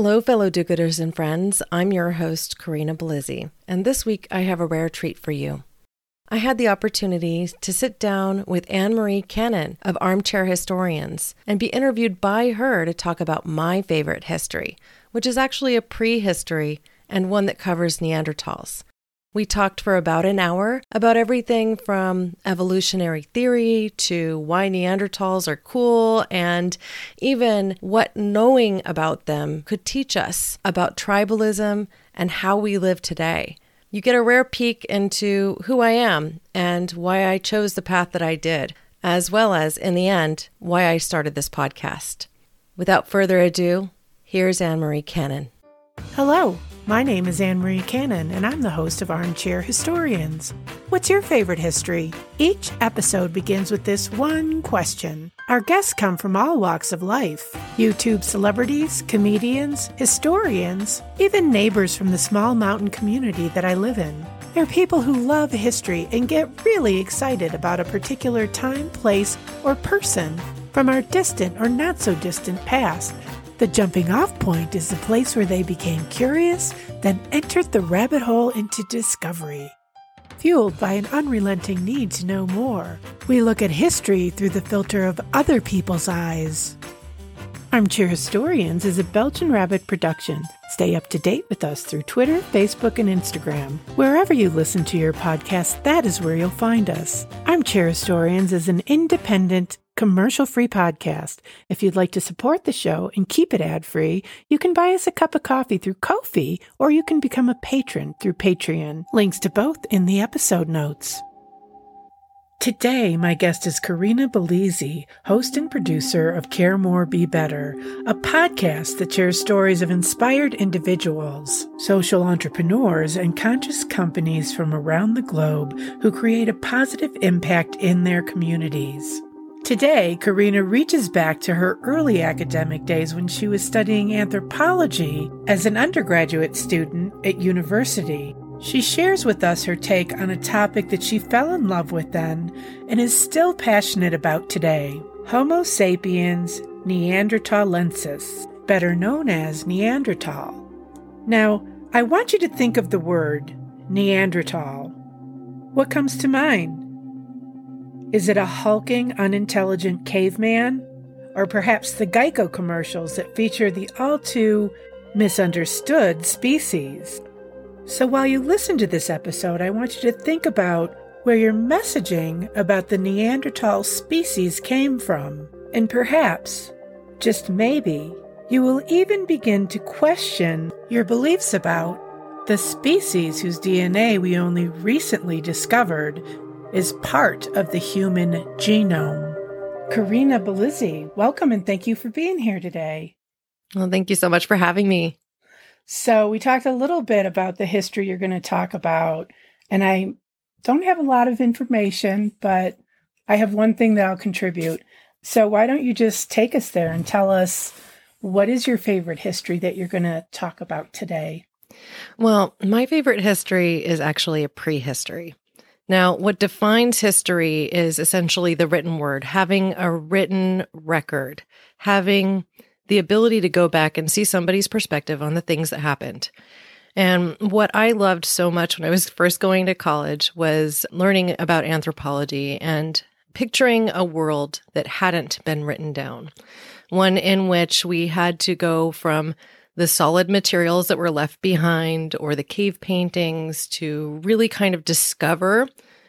Hello, fellow do gooders and friends. I'm your host, Corinna Bellizzi, and this week I have a rare treat for you. I had the opportunity to sit down with Anne Marie Cannon of Armchair Historians and be interviewed by her to talk about my favorite history, which is actually a prehistory and one that covers Neanderthals. We talked for about an hour about everything from evolutionary theory to why Neanderthals are cool and even what knowing about them could teach us about tribalism and how we live today. You get a rare peek into who I am and why I chose the path that I did, as well as, in the end, why I started this podcast. Without further ado, here's Anne Marie Cannon. Hello. My name is Anne Marie Cannon, and I'm the host of Armchair Historians. What's your favorite history? Each episode begins with this one question. Our guests come from all walks of life YouTube celebrities, comedians, historians, even neighbors from the small mountain community that I live in. They're people who love history and get really excited about a particular time, place, or person from our distant or not so distant past. The jumping off point is the place where they became curious, then entered the rabbit hole into discovery. Fueled by an unrelenting need to know more, we look at history through the filter of other people's eyes. Armchair Historians is a Belgian Rabbit production. Stay up to date with us through Twitter, Facebook, and Instagram. Wherever you listen to your podcast, that is where you'll find us. Armchair Historians is an independent, commercial free podcast. If you'd like to support the show and keep it ad free, you can buy us a cup of coffee through Ko-fi or you can become a patron through Patreon. Links to both in the episode notes. Today, my guest is Corinna Bellizzi, host and producer of Care More Be Better, a podcast that shares stories of inspired individuals, social entrepreneurs, and conscious companies from around the globe who create a positive impact in their communities. Today, Corinna reaches back to her early academic days when she was studying anthropology as an undergraduate student at university. She shares with us her take on a topic that she fell in love with then and is still passionate about today Homo sapiens neanderthalensis, better known as Neanderthal. Now, I want you to think of the word Neanderthal. What comes to mind? Is it a hulking, unintelligent caveman? Or perhaps the Geico commercials that feature the all too misunderstood species? So while you listen to this episode, I want you to think about where your messaging about the Neanderthal species came from. And perhaps, just maybe, you will even begin to question your beliefs about the species whose DNA we only recently discovered is part of the human genome. Corinna Bellizzi, welcome and thank you for being here today. Well, thank you so much for having me. So, we talked a little bit about the history you're going to talk about, and I don't have a lot of information, but I have one thing that I'll contribute. So, why don't you just take us there and tell us what is your favorite history that you're going to talk about today? Well, my favorite history is actually a prehistory. Now, what defines history is essentially the written word, having a written record, having the ability to go back and see somebody's perspective on the things that happened. And what I loved so much when I was first going to college was learning about anthropology and picturing a world that hadn't been written down, one in which we had to go from the solid materials that were left behind or the cave paintings to really kind of discover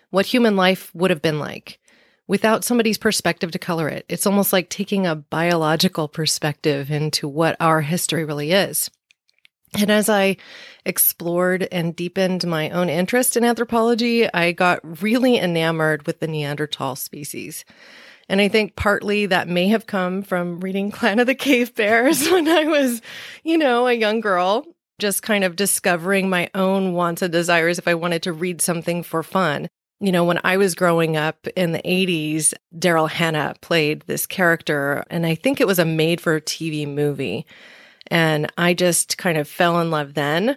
what human life would have been like without somebody's perspective to color it. It's almost like taking a biological perspective into what our history really is. And as I explored and deepened my own interest in anthropology, I got really enamored with the Neanderthal species. And I think partly that may have come from reading Clan of the Cave Bears when I was, you know, a young girl, just kind of discovering my own wants and desires if I wanted to read something for fun. You know, when I was growing up in the 80s, Daryl Hannah played this character, and I think it was a made for TV movie. And I just kind of fell in love then.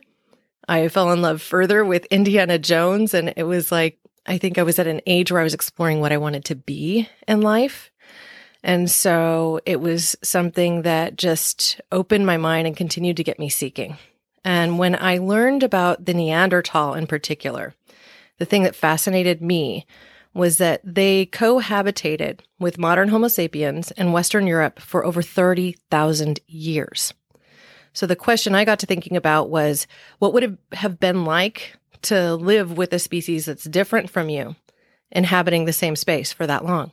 I fell in love further with Indiana Jones, and it was like I think I was at an age where I was exploring what I wanted to be in life. And so it was something that just opened my mind and continued to get me seeking. And when I learned about the Neanderthal in particular, the thing that fascinated me was that they cohabitated with modern Homo sapiens in Western Europe for over 30,000 years. So the question I got to thinking about was what would it have been like to live with a species that's different from you, inhabiting the same space for that long?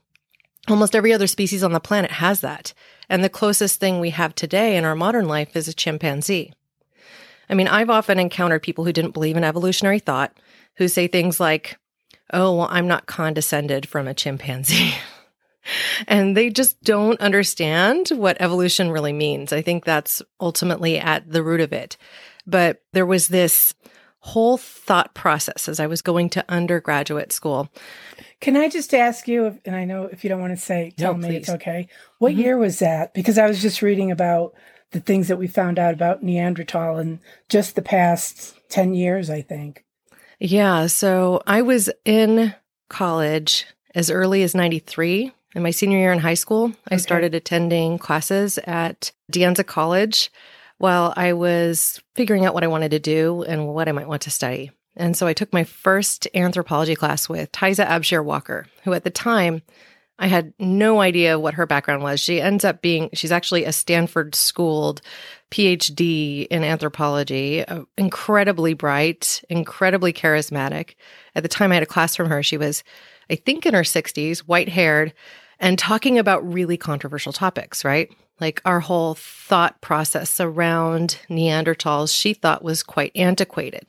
Almost every other species on the planet has that. And the closest thing we have today in our modern life is a chimpanzee. I mean, I've often encountered people who didn't believe in evolutionary thought who say things like, oh, well, I'm not condescended from a chimpanzee. and they just don't understand what evolution really means. I think that's ultimately at the root of it. But there was this whole thought process as I was going to undergraduate school. Can I just ask you, if, and I know if you don't want to say, tell no, me it's okay. What mm-hmm. year was that? Because I was just reading about the things that we found out about Neanderthal in just the past 10 years, I think. Yeah. So I was in college as early as 93. In my senior year in high school, okay. I started attending classes at De Anza College while I was figuring out what I wanted to do and what I might want to study. And so I took my first anthropology class with Taisa Abshir Walker, who at the time I had no idea what her background was. She ends up being, she's actually a Stanford schooled PhD in anthropology, uh, incredibly bright, incredibly charismatic. At the time I had a class from her, she was, I think, in her 60s, white haired, and talking about really controversial topics, right? Like our whole thought process around Neanderthals, she thought was quite antiquated.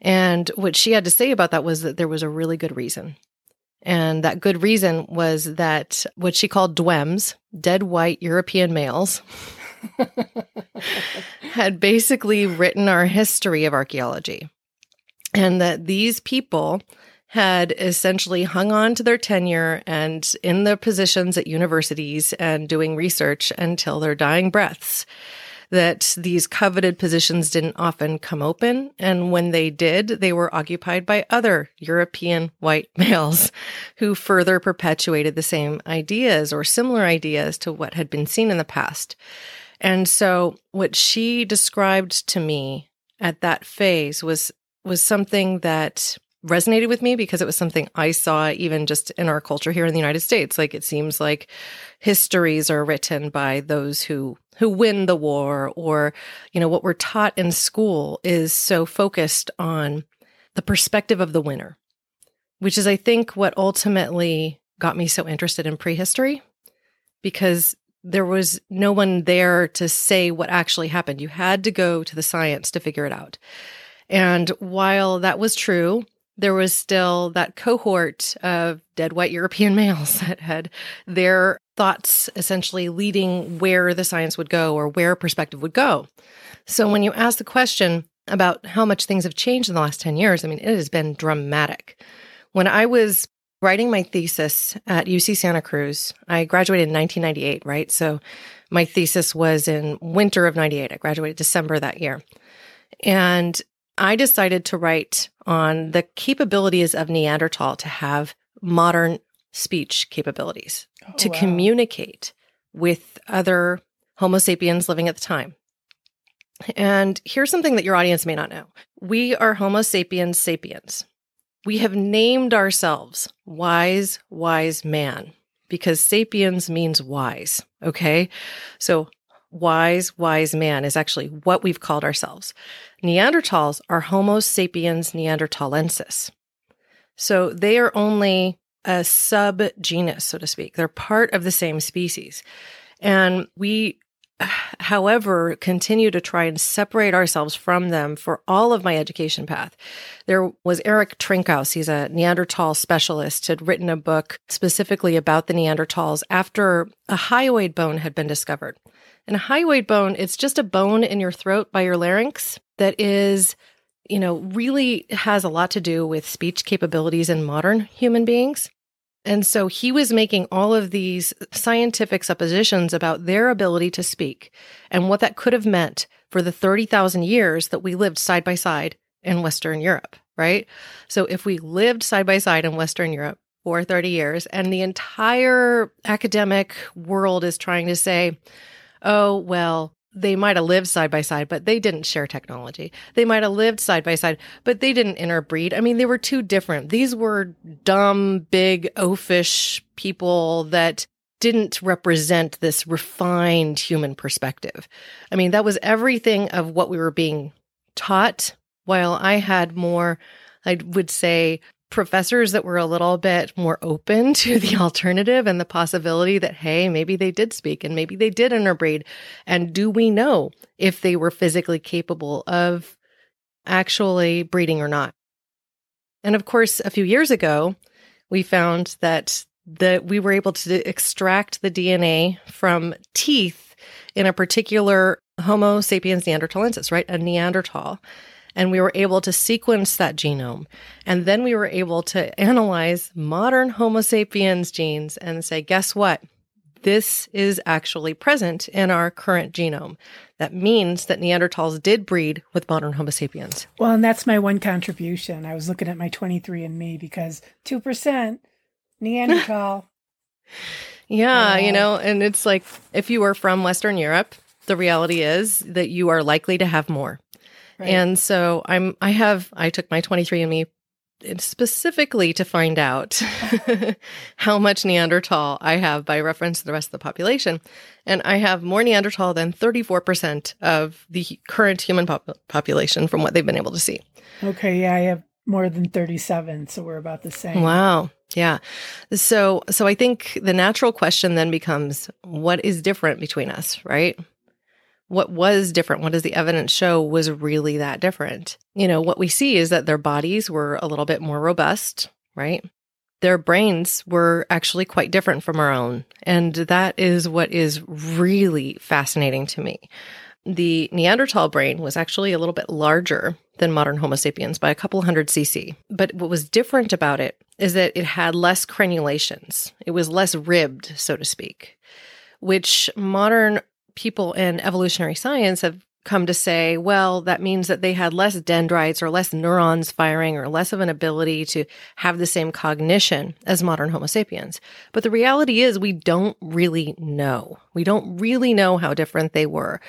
And what she had to say about that was that there was a really good reason. And that good reason was that what she called DWEMs, dead white European males, had basically written our history of archaeology. And that these people had essentially hung on to their tenure and in the positions at universities and doing research until their dying breaths that these coveted positions didn't often come open. And when they did, they were occupied by other European white males who further perpetuated the same ideas or similar ideas to what had been seen in the past. And so what she described to me at that phase was was something that resonated with me because it was something I saw even just in our culture here in the United States. Like it seems like histories are written by those who who win the war or you know what we're taught in school is so focused on the perspective of the winner, which is I think what ultimately got me so interested in prehistory because there was no one there to say what actually happened. You had to go to the science to figure it out. And while that was true, there was still that cohort of dead white European males that had their thoughts essentially leading where the science would go or where perspective would go. So when you ask the question about how much things have changed in the last 10 years, I mean, it has been dramatic. When I was writing my thesis at UC Santa Cruz, I graduated in 1998, right? So my thesis was in winter of 98. I graduated December that year. And I decided to write on the capabilities of Neanderthal to have modern speech capabilities oh, to wow. communicate with other Homo sapiens living at the time. And here's something that your audience may not know we are Homo sapiens sapiens. We have named ourselves wise, wise man because sapiens means wise. Okay. So wise, wise man is actually what we've called ourselves. Neanderthals are Homo sapiens neanderthalensis. So they are only a subgenus, so to speak. They're part of the same species. And we, however, continue to try and separate ourselves from them for all of my education path. There was Erik Trinkaus. He's a Neanderthal specialist, had written a book specifically about the Neanderthals after a hyoid bone had been discovered. And a hyoid bone, it's just a bone in your throat by your larynx that is, you know, really has a lot to do with speech capabilities in modern human beings. And so he was making all of these scientific suppositions about their ability to speak and what that could have meant for the 30,000 years that we lived side by side in Western Europe, right? So if we lived side by side in Western Europe for 30 years. And the entire academic world is trying to say, oh, well, they might have lived side by side, but they didn't share technology. They might have lived side by side, but they didn't interbreed. I mean, they were too different. These were dumb, big, oafish people that didn't represent this refined human perspective. I mean, that was everything of what we were being taught, while I had more, I would say, professors that were a little bit more open to the alternative and the possibility that, hey, maybe they did speak and maybe they did interbreed. And do we know if they were physically capable of actually breeding or not? And of course, a few years ago, we found that that we were able to extract the DNA from teeth in a particular Homo sapiens neanderthalensis, right? A Neanderthal and we were able to sequence that genome. And then we were able to analyze modern Homo sapiens genes and say, guess what? This is actually present in our current genome. That means that Neanderthals did breed with modern Homo sapiens. Well, and that's my one contribution. I was looking at my 23andMe because 2% Neanderthal. yeah, uh, you know, and it's like if you are from Western Europe, the reality is that you are likely to have more. Right. And so I'm I have I took my 23andMe specifically to find out how much Neanderthal I have by reference to the rest of the population. And I have more Neanderthal than 34% of the current human pop- population from what they've been able to see. Okay, yeah, I have more than 37, so we're about the same. Wow. Yeah. So so I think the natural question then becomes what is different between us, right? What was different, what does the evidence show was really that different? You know, what we see is that their bodies were a little bit more robust, right? Their brains were actually quite different from our own. And that is what is really fascinating to me. The Neanderthal brain was actually a little bit larger than modern Homo sapiens by a couple hundred cc. But what was different about it is that it had less crenulations. It was less ribbed, so to speak, which modern people in evolutionary science have come to say, well, that means that they had less dendrites or less neurons firing or less of an ability to have the same cognition as modern Homo sapiens. But the reality is we don't really know. We don't really know how different they were.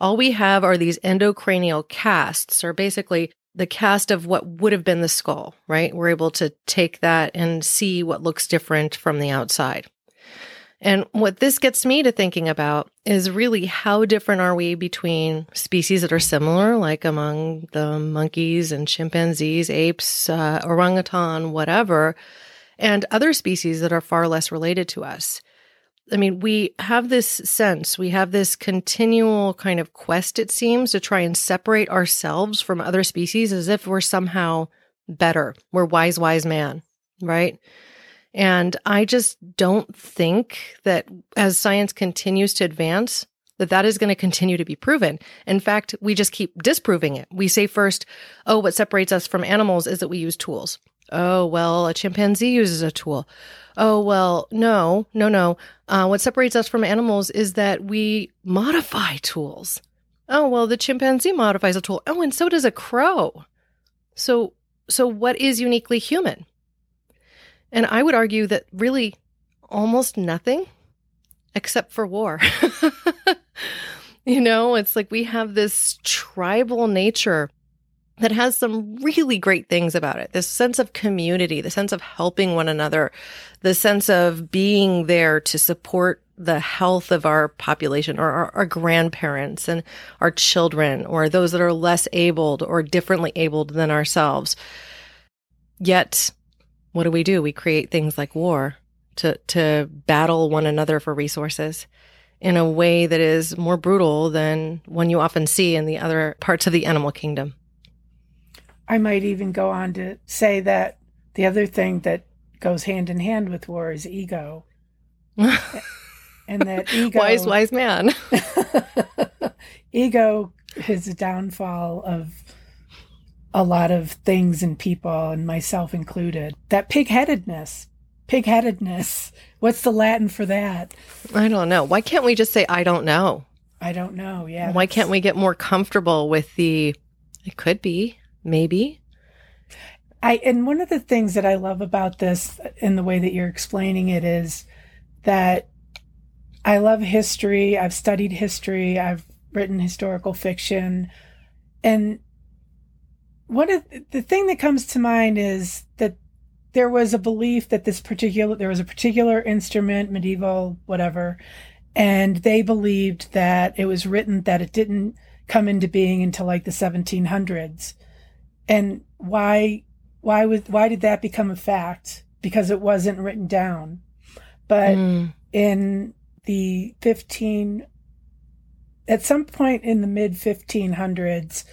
All we have are these endocranial casts, or basically the cast of what would have been the skull, right? We're able to take that and see what looks different from the outside. And what this gets me to thinking about is really how different are we between species that are similar, like among the monkeys and chimpanzees, apes, uh, orangutan, whatever, and other species that are far less related to us. I mean, we have this sense, we have this continual kind of quest, it seems, to try and separate ourselves from other species as if we're somehow better. We're wise, wise man, right? And I just don't think that as science continues to advance, that that is going to continue to be proven. In fact, we just keep disproving it. We say first, oh, what separates us from animals is that we use tools. Oh, well, a chimpanzee uses a tool. Oh, well, no, no, no. Uh, what separates us from animals is that we modify tools. Oh, well, the chimpanzee modifies a tool. Oh, and so does a crow. So, so what is uniquely human? And I would argue that really almost nothing except for war. you know, it's like we have this tribal nature that has some really great things about it. This sense of community, the sense of helping one another, the sense of being there to support the health of our population or our, our, grandparents and our children or those that are less abled or differently abled than ourselves. Yet what do we do? We create things like war to to battle one another for resources in a way that is more brutal than one you often see in the other parts of the animal kingdom. I might even go on to say that the other thing that goes hand in hand with war is ego. and that ego wise wise man. ego is a downfall of a lot of things and people, and myself included. That pigheadedness. Pigheadedness. What's the Latin for that? I don't know. Why can't we just say, I don't know? I don't know. Yeah. Why can't we get more comfortable with the, it could be, maybe? I and one of the things that I love about this in the way that you're explaining it is that I love history. I've studied history. I've written historical fiction. And one of the thing that comes to mind is that there was a belief that this particular there was a particular instrument, medieval, whatever, and they believed that it was written that it didn't come into being until like the 1700s. And why why was why did that become a fact? Because it wasn't written down. But mm. in the 15 at some point in the mid 1500s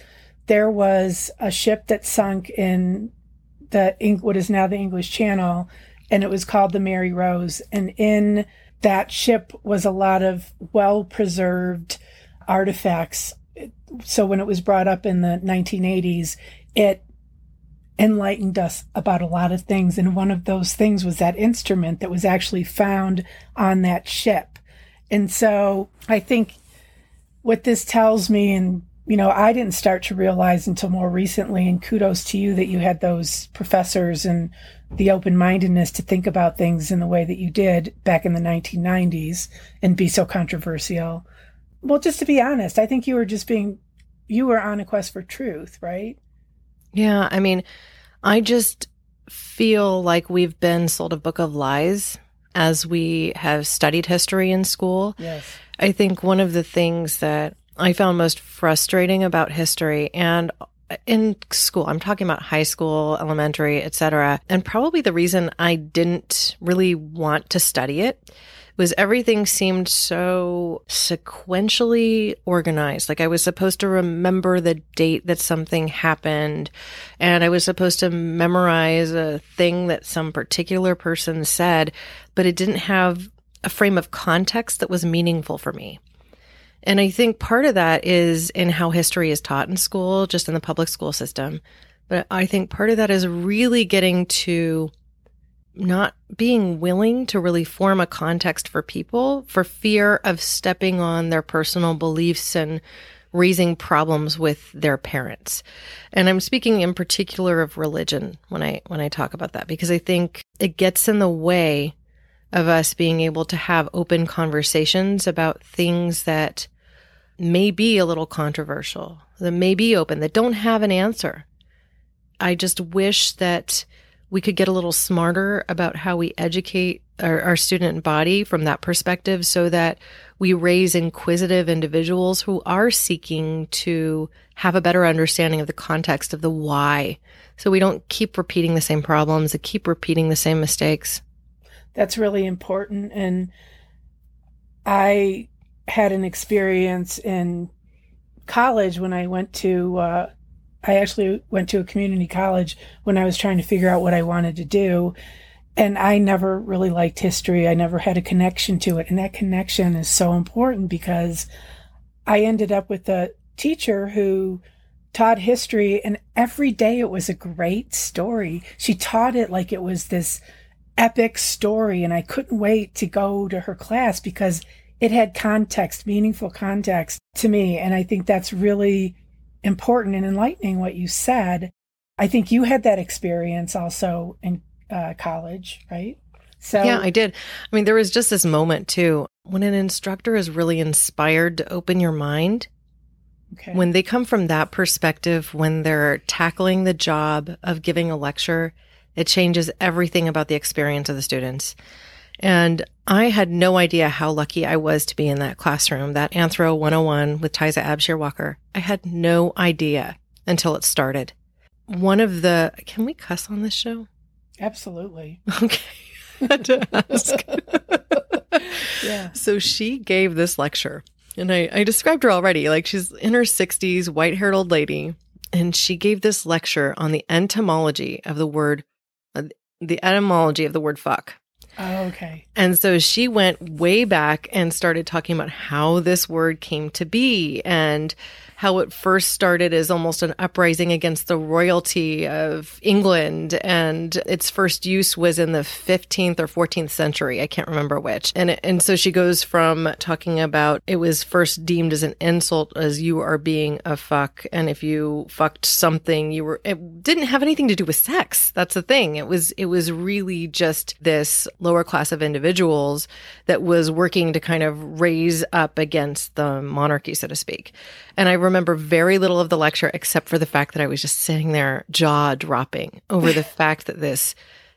there was a ship that sunk in the what is now the English Channel and it was called the Mary Rose. And in that ship was a lot of well preserved artifacts. So when it was brought up in the 1980s it enlightened us about a lot of things. And one of those things was that instrument that was actually found on that ship. And so I think what this tells me, and you know, I didn't start to realize until more recently, and kudos to you that you had those professors and the open mindedness to think about things in the way that you did back in the 1990s and be so controversial. Well, just to be honest, I think you were just being, you were on a quest for truth, right? Yeah. I mean, I just feel like we've been sold a book of lies as we have studied history in school. Yes. I think one of the things that I found most frustrating about history and uh, in school, I'm talking about high school, elementary, etc. And probably the reason I didn't really want to study it was everything seemed so sequentially organized. Like I was supposed to remember the date that something happened, and I was supposed to memorize a thing that some particular person said, but it didn't have a frame of context that was meaningful for me. And I think part of that is in how history is taught in school, just in the public school system. But I think part of that is really getting to not being willing to really form a context for people for fear of stepping on their personal beliefs and raising problems with their parents. And I'm speaking in particular of religion when I when I talk about that because I think it gets in the way of us being able to have open conversations about things that may be a little controversial, that may be open, that don't have an answer. I just wish that we could get a little smarter about how we educate our, our, student body from that perspective so that we raise inquisitive individuals who are seeking to have a better understanding of the context of the why. So we don't keep repeating the same problems and keep repeating the same mistakes. That's really important. And I had an experience in college when I went to uh, I actually went to a community college when I was trying to figure out what I wanted to do. And I never really liked history. I never had a connection to it. And that connection is so important because I ended up with a teacher who taught history and every day it was a great story. She taught it like it was this epic story. And I couldn't wait to go to her class because it had context, meaningful context to me. And I think that's really important and enlightening what you said. I think you had that experience also in uh, college, right? So yeah, I did. I mean, there was just this moment too when an instructor is really inspired to open your mind. Okay. When they come from that perspective, when they're tackling the job of giving a lecture, it changes everything about the experience of the students. And I had no idea how lucky I was to be in that classroom, that Anthro 101 with Tyza Abshir Walker. I had no idea until it started. One of the, can we cuss on this show? Absolutely. Okay. had to ask. yeah. So she gave this lecture, and I, I described her already. Like she's in her 60s, white haired old lady, and she gave this lecture on the etymology of the word, uh, the etymology of the word fuck. Oh, okay. And so she went way back and started talking about how this word came to be and how it first started as almost an uprising against the royalty of England. And its first use was in the 15th or 14th century. I can't remember which. And, and so she goes from talking about it was first deemed as an insult as you are being a fuck. And if you fucked something, you were, it didn't have anything to do with sex. That's the thing. It was, it was really just this lower class of individuals that was working to kind of raise up against the monarchy, so to speak. And I remember very little of the lecture except for the fact that I was just sitting there jaw dropping over the fact that this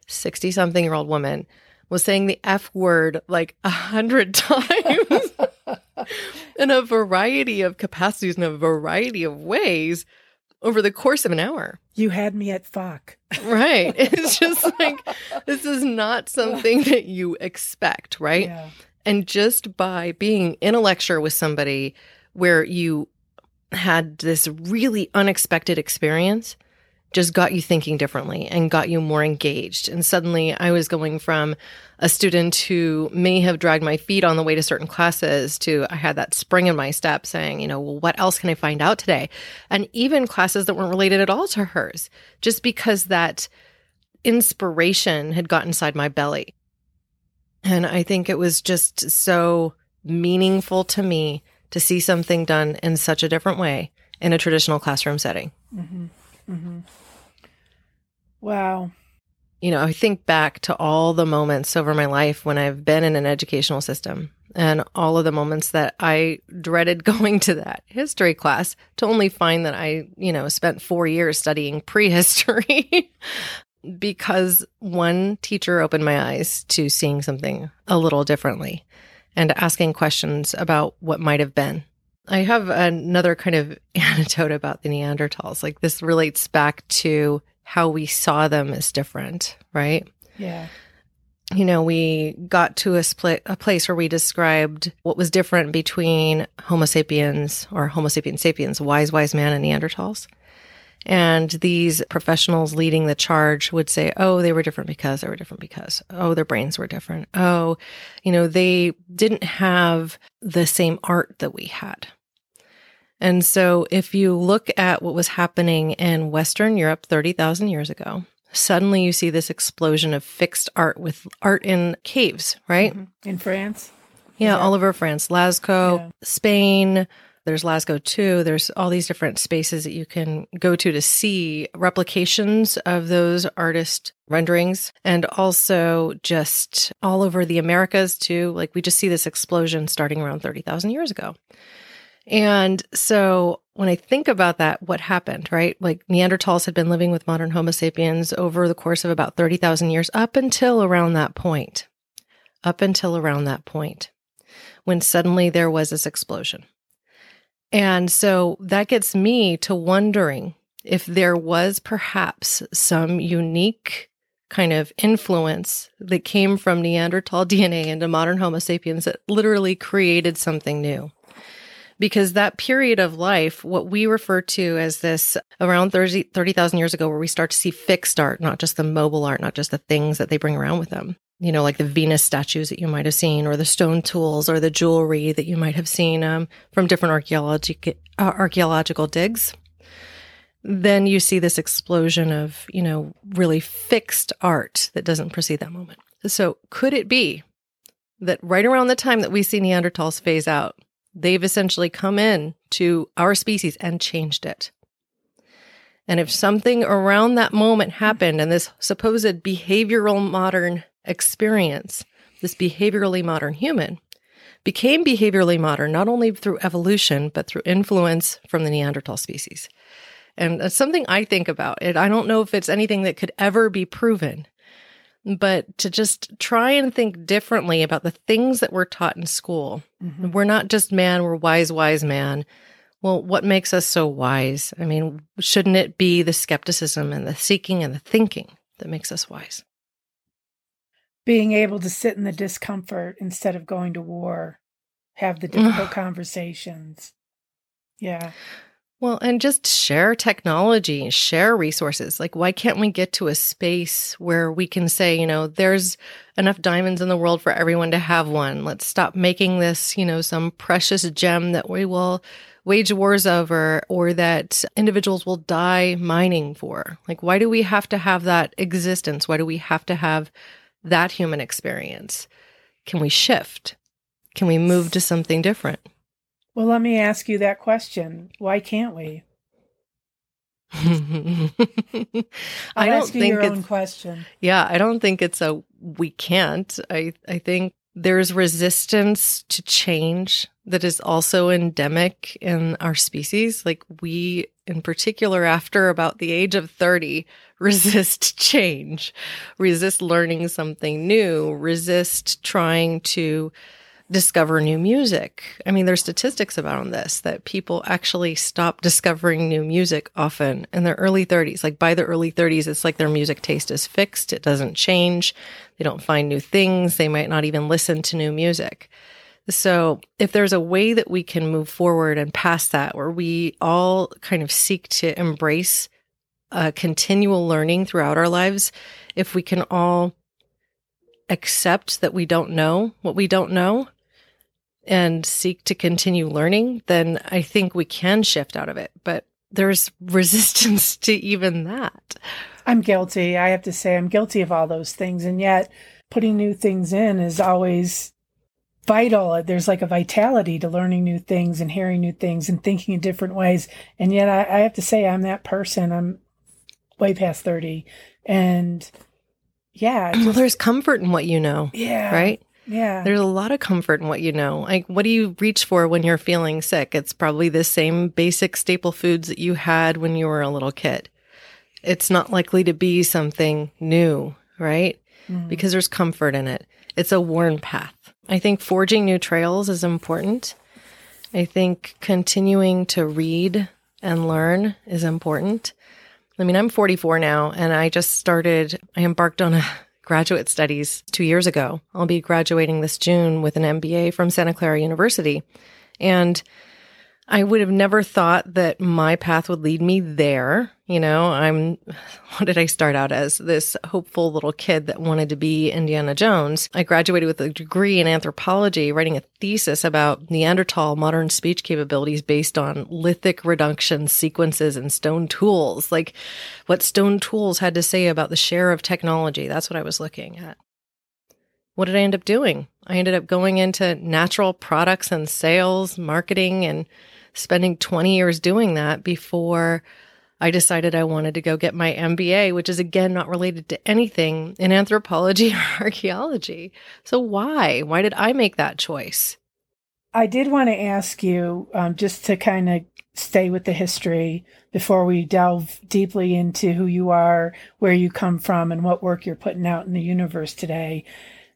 60 something year old woman was saying the F word like a hundred times in a variety of capacities in a variety of ways over the course of an hour. You had me at fuck. Right. It's just like, this is not something that you expect, right? Yeah. And just by being in a lecture with somebody where you had this really unexpected experience, just got you thinking differently and got you more engaged. And suddenly I was going from a student who may have dragged my feet on the way to certain classes to I had that spring in my step saying, you know, well, what else can I find out today? And even classes that weren't related at all to hers, just because that inspiration had got inside my belly. And I think it was just so meaningful to me to see something done in such a different way in a traditional classroom setting. Mm-hmm. Mm-hmm. Wow. You know, I think back to all the moments over my life when I've been in an educational system and all of the moments that I dreaded going to that history class to only find that I, you know, spent four years studying prehistory because one teacher opened my eyes to seeing something a little differently and asking questions about what might have been. I have another kind of anecdote about the Neanderthals. Like this relates back to how we saw them as different, right? Yeah. You know, we got to a split a place where we described what was different between Homo sapiens or Homo sapiens sapiens, wise wise man and Neanderthals. And these professionals leading the charge would say, oh, they were different because they were different because, oh, their brains were different. Oh, you know, they didn't have the same art that we had. And so if you look at what was happening in Western Europe 30,000 years ago, suddenly you see this explosion of fixed art with art in caves, right? Mm-hmm. In France? Yeah, all over France, Lascaux, yeah. Spain, there's Lascaux too. There's all these different spaces that you can go to to see replications of those artist renderings and also just all over the Americas too. Like we just see this explosion starting around 30,000 years ago. And so when I think about that, what happened, right? Like Neanderthals had been living with modern Homo sapiens over the course of about 30,000 years up until around that point. Up until around that point when suddenly there was this explosion. And so that gets me to wondering if there was perhaps some unique kind of influence that came from Neanderthal DNA into modern Homo sapiens that literally created something new. Because that period of life, what we refer to as this around 30,000 30, years ago, where we start to see fixed art, not just the mobile art, not just the things that they bring around with them, you know, like the Venus statues that you might have seen, or the stone tools, or the jewelry that you might have seen um, from different archaeological uh, archaeological digs. Then you see this explosion of, you know, really fixed art that doesn't precede that moment. So, could it be that right around the time that we see Neanderthals phase out, they've essentially come in to our species and changed it? And if something around that moment happened and this supposed behavioral modern experience, this behaviorally modern human, became behaviorally modern not only through evolution, but through influence from the Neanderthal species. And that's something I think about. It I don't know if it's anything that could ever be proven, but to just try and think differently about the things that we're taught in school. Mm-hmm. We're not just man, we're wise, wise man. Well, what makes us so wise? I mean, shouldn't it be the skepticism and the seeking and the thinking that makes us wise? Being able to sit in the discomfort instead of going to war, have the difficult conversations. Yeah. Well, and just share technology, share resources. Like, why can't we get to a space where we can say, you know, there's enough diamonds in the world for everyone to have one? Let's stop making this, you know, some precious gem that we will wage wars over or that individuals will die mining for? Like, why do we have to have that existence? Why do we have to have that human experience? Can we shift? Can we move to something different? Well, let me ask you that question. Why can't we? I don't think your it's own question. Yeah, I don't think it's a we can't. I I think there's resistance to change that is also endemic in our species. Like we in particular after about the age of 30 resist change, resist learning something new, resist trying to discover new music. I mean, there's statistics about this that people actually stop discovering new music often in their early 30s. Like by the early 30s, it's like their music taste is fixed. It doesn't change. They don't find new things. They might not even listen to new music. So if there's a way that we can move forward and past that, where we all kind of seek to embrace continual learning throughout our lives, if we can all accept that we don't know what we don't know and seek to continue learning, then I think we can shift out of it. But there's resistance to even that. I'm guilty. I have to say, I'm guilty of all those things. And yet, putting new things in is always vital. There's like a vitality to learning new things and hearing new things and thinking in different ways. And yet, I, I have to say, I'm that person. I'm way past 30. And yeah. Just, well, there's comfort in what you know. Yeah. Right? Yeah. There's a lot of comfort in what you know. Like, what do you reach for when you're feeling sick? It's probably the same basic staple foods that you had when you were a little kid. It's not likely to be something new, right? Mm. Because there's comfort in it. It's a worn path. I think forging new trails is important. I think continuing to read and learn is important. I mean, I'm 44 now and I just started, I embarked on a graduate studies two years ago. I'll be graduating this June with an MBA from Santa Clara University. And I would have never thought that my path would lead me there. You know, I'm, what did I start out as? This hopeful little kid that wanted to be Indiana Jones. I graduated with a degree in anthropology, writing a thesis about Neanderthal modern speech capabilities based on lithic reduction sequences and stone tools. Like what stone tools had to say about the share of technology. That's what I was looking at. What did I end up doing? I ended up going into natural products and sales, marketing, and spending 20 years doing that before I decided I wanted to go get my MBA, which is again not related to anything in anthropology or archaeology. So, why? Why did I make that choice? I did want to ask you, um, just to kind of stay with the history before we delve deeply into who you are, where you come from, and what work you're putting out in the universe today.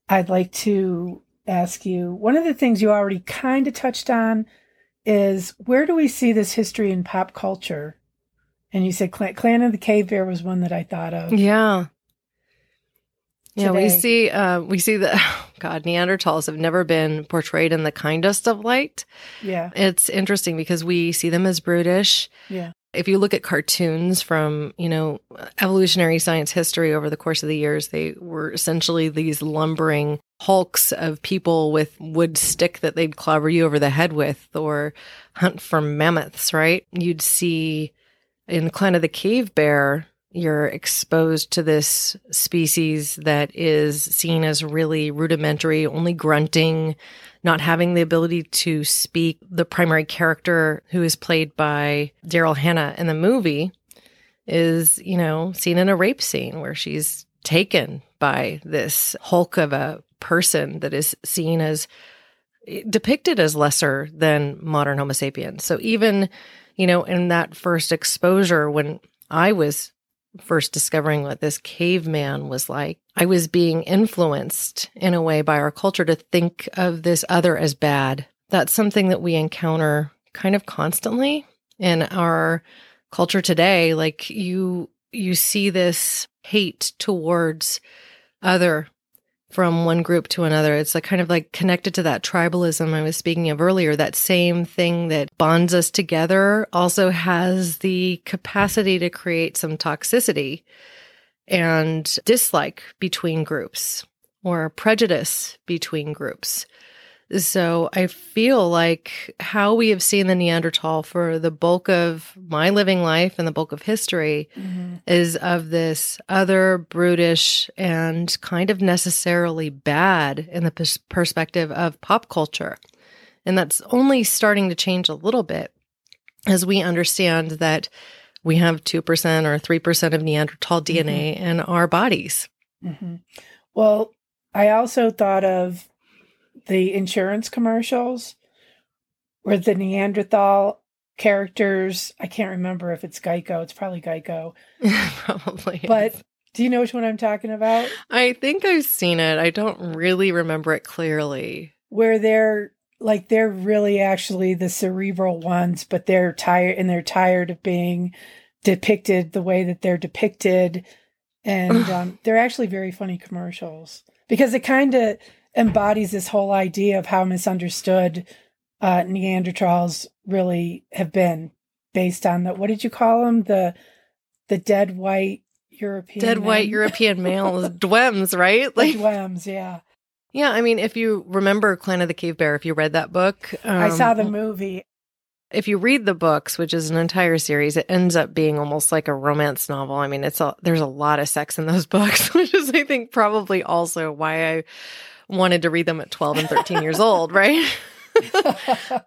I'd like to ask you one of the things you already kind of touched on is where do we see this history in pop culture? And you said Clan, Clan of the Cave Bear was one that I thought of. Yeah. Yeah, we see uh, we see that oh God, Neanderthals have never been portrayed in the kindest of light. Yeah. It's interesting because we see them as brutish. Yeah. If you look at cartoons from, you know, evolutionary science history over the course of the years, they were essentially these lumbering hulks of people with wood stick that they'd clobber you over the head with or hunt for mammoths, right? You'd see in Clan of the Cave Bear, you're exposed to this species that is seen as really rudimentary, only grunting, not having the ability to speak. The primary character, who is played by Daryl Hannah in the movie, is, you know, seen in a rape scene where she's taken by this hulk of a person that is seen as depicted as lesser than modern Homo sapiens. So even, you know, in that first exposure when I was first discovering what this caveman was like, I was being influenced in a way by our culture to think of this other as bad. That's something that we encounter kind of constantly in our culture today. Like you, you see this hate towards other from one group to another. It's like kind of like connected to that tribalism I was speaking of earlier. That same thing that bonds us together also has the capacity to create some toxicity and dislike between groups or prejudice between groups. So I feel like how we have seen the Neanderthal for the bulk of my living life and the bulk of history mm-hmm. is of this other brutish and kind of necessarily bad in the pers- perspective of pop culture. And that's only starting to change a little bit as we understand that we have 2% or 3% of Neanderthal DNA mm-hmm. in our bodies. Mm-hmm. Well, I also thought of the insurance commercials where the Neanderthal characters, I can't remember if it's Geico, it's probably Geico. probably. But is. do you know which one I'm talking about? I think I've seen it. I don't really remember it clearly. Where they're like they're really actually the cerebral ones, but they're tired and they're tired of being depicted the way that they're depicted. And um, they're actually very funny commercials because it kind of embodies this whole idea of how misunderstood uh, Neanderthals really have been based on the what did you call them the the dead white European dead men? white European males dwems right like dwems yeah yeah I mean if you remember Clan of the Cave Bear if you read that book um, I saw the movie if you read the books, which is an entire series, it ends up being almost like a romance novel. I mean, it's a, there's a lot of sex in those books, which is, I think, probably also why I wanted to read them at 12 and 13 years old, right?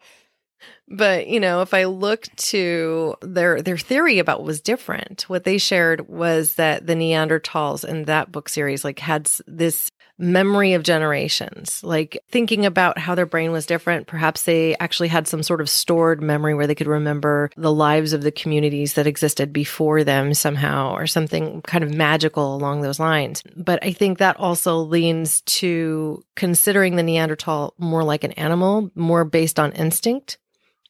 but you know if i look to their their theory about was different what they shared was that the neanderthals in that book series like had this memory of generations, like thinking about how their brain was different. Perhaps they actually had some sort of stored memory where they could remember the lives of the communities that existed before them somehow, or something kind of magical along those lines. But I think that also leans to considering the Neanderthal more like an animal, more based on instinct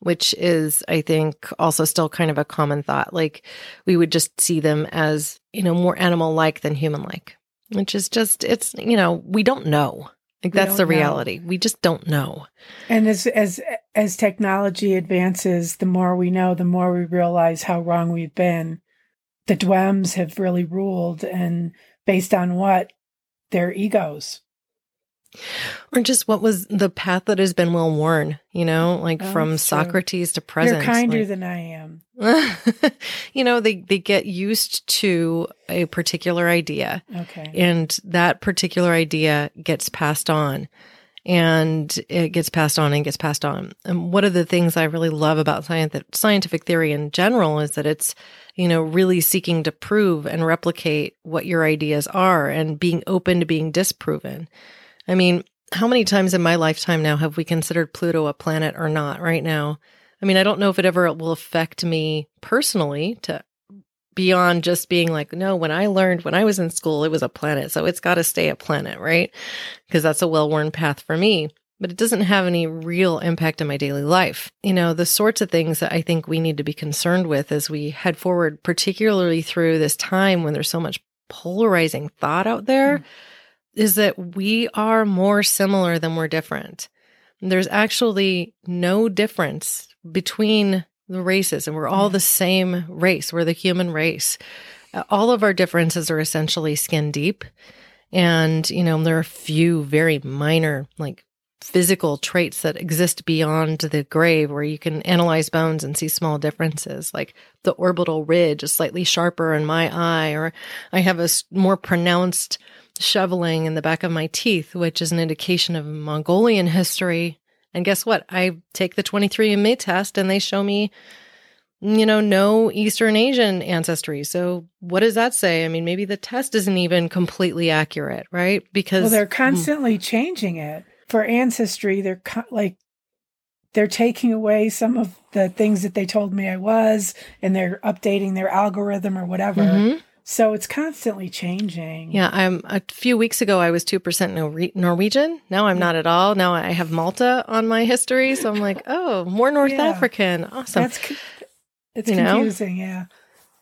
which is, I think, also still kind of a common thought. Like we would just see them as, you know, more animal like than human like which is just it's you know we don't know. Like that's the reality know. we just don't know. And as as as technology advances the more we know the more we realize how wrong we've been. The dwems have really ruled and based on what? Their egos or just what was the path that has been well worn, you know, like oh, from Socrates to present. You're kinder like, than I am. you know, they, they get used to a particular idea. Okay. And that particular idea gets passed on and it gets passed on and gets passed on. And one of the things I really love about scientific theory in general is that it's, you know, really seeking to prove and replicate what your ideas are and being open to being disproven. I mean, how many times in my lifetime now have we considered Pluto a planet or not right now? I mean, I don't know if it ever will affect me personally to beyond just being like, no, when I learned when I was in school, it was a planet. So it's got to stay a planet, right? Because that's a well worn path for me. But it doesn't have any real impact in my daily life. You know, the sorts of things that I think we need to be concerned with as we head forward, particularly through this time when there's so much polarizing thought out there. Mm is that we are more similar than we're different. There's actually no difference between the races, and we're all the same race. We're the human race. Uh, all of our differences are essentially skin deep. And, you know, there are a few very minor, like physical traits that exist beyond the grave where you can analyze bones and see small differences like the orbital ridge is slightly sharper in my eye or i have a more pronounced shoveling in the back of my teeth, which is an indication of Mongolian history. And guess what? I take the 23andMe test and they show me, you know, no Eastern Asian ancestry. So what does that say? I mean, maybe the test isn't even completely accurate, right? Because well, they're constantly changing it for ancestry. They're co- like, they're taking away some of the things that they told me I was, and they're updating their algorithm or whatever. Mm-hmm. So it's constantly changing. Yeah, I'm a few weeks ago I was 2% Nor- Norwegian. Now I'm not at all. Now I have Malta on my history, so I'm like, "Oh, more North yeah. African. Awesome." That's it's you confusing, know? yeah.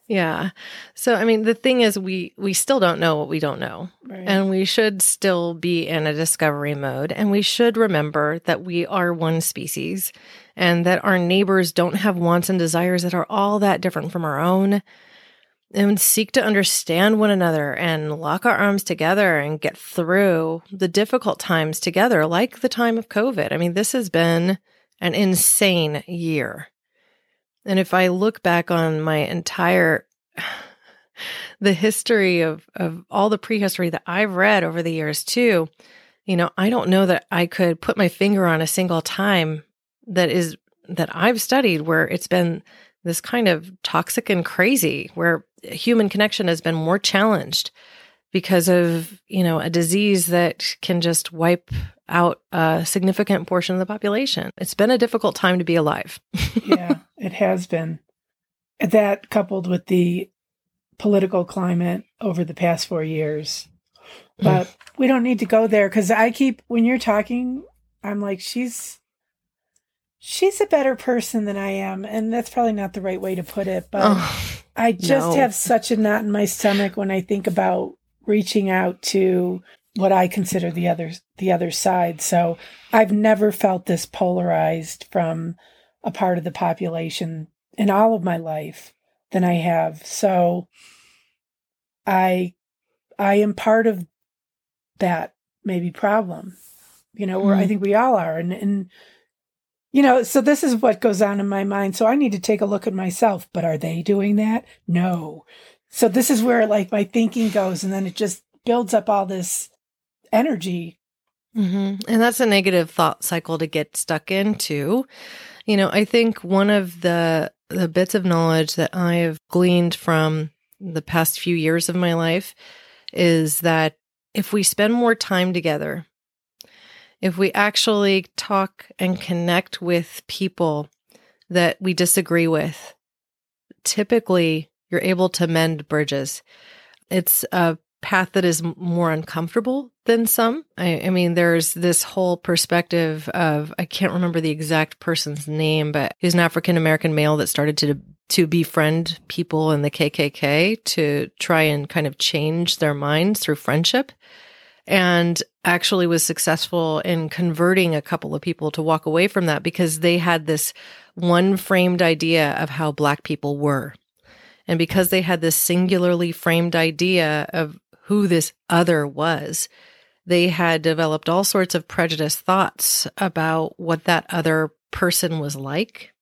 Yeah. So I mean the thing is we we still don't know what we don't know. Right. And we should still be in a discovery mode and we should remember that we are one species and that our neighbors don't have wants and desires that are all that different from our own and seek to understand one another and lock our arms together and get through the difficult times together, like the time of COVID. I mean, this has been an insane year. And if I look back on my entire the history of of all the prehistory that I've read over the years too, you know, I don't know that I could put my finger on a single time that is that I've studied where it's been this kind of toxic and crazy where human connection has been more challenged because of, you know, a disease that can just wipe out a significant portion of the population. It's been a difficult time to be alive. yeah, it has been. That coupled with the political climate over the past four years. But we don't need to go there because I keep, when you're talking, I'm like, she's. She's a better person than I am, and that's probably not the right way to put it. But oh, I just no. have such a knot in my stomach when I think about reaching out to what I consider the other the other side. So I've never felt this polarized from a part of the population in all of my life than I have. So I I am part of that maybe problem. You know, where mm. I think we all are. And and you know, so this is what goes on in my mind. So I need to take a look at myself. But are they doing that? No. So this is where like my thinking goes, and then it just builds up all this energy. Mm-hmm. And that's a negative thought cycle to get stuck into. You know, I think one of the the bits of knowledge that I have gleaned from the past few years of my life is that if we spend more time together, if we actually talk and connect with people that we disagree with, typically you're able to mend bridges. It's a path that is more uncomfortable than some. I, I, mean, there's this whole perspective of I can't remember the exact person's name, but he's an African American male that started to to befriend people in the KKK to try and kind of change their minds through friendship. And actually was successful in converting a couple of people to walk away from that because they had this one framed idea of how Black people were. And because they had this singularly framed idea of who this other was, they had developed all sorts of prejudiced thoughts about what that other person was like.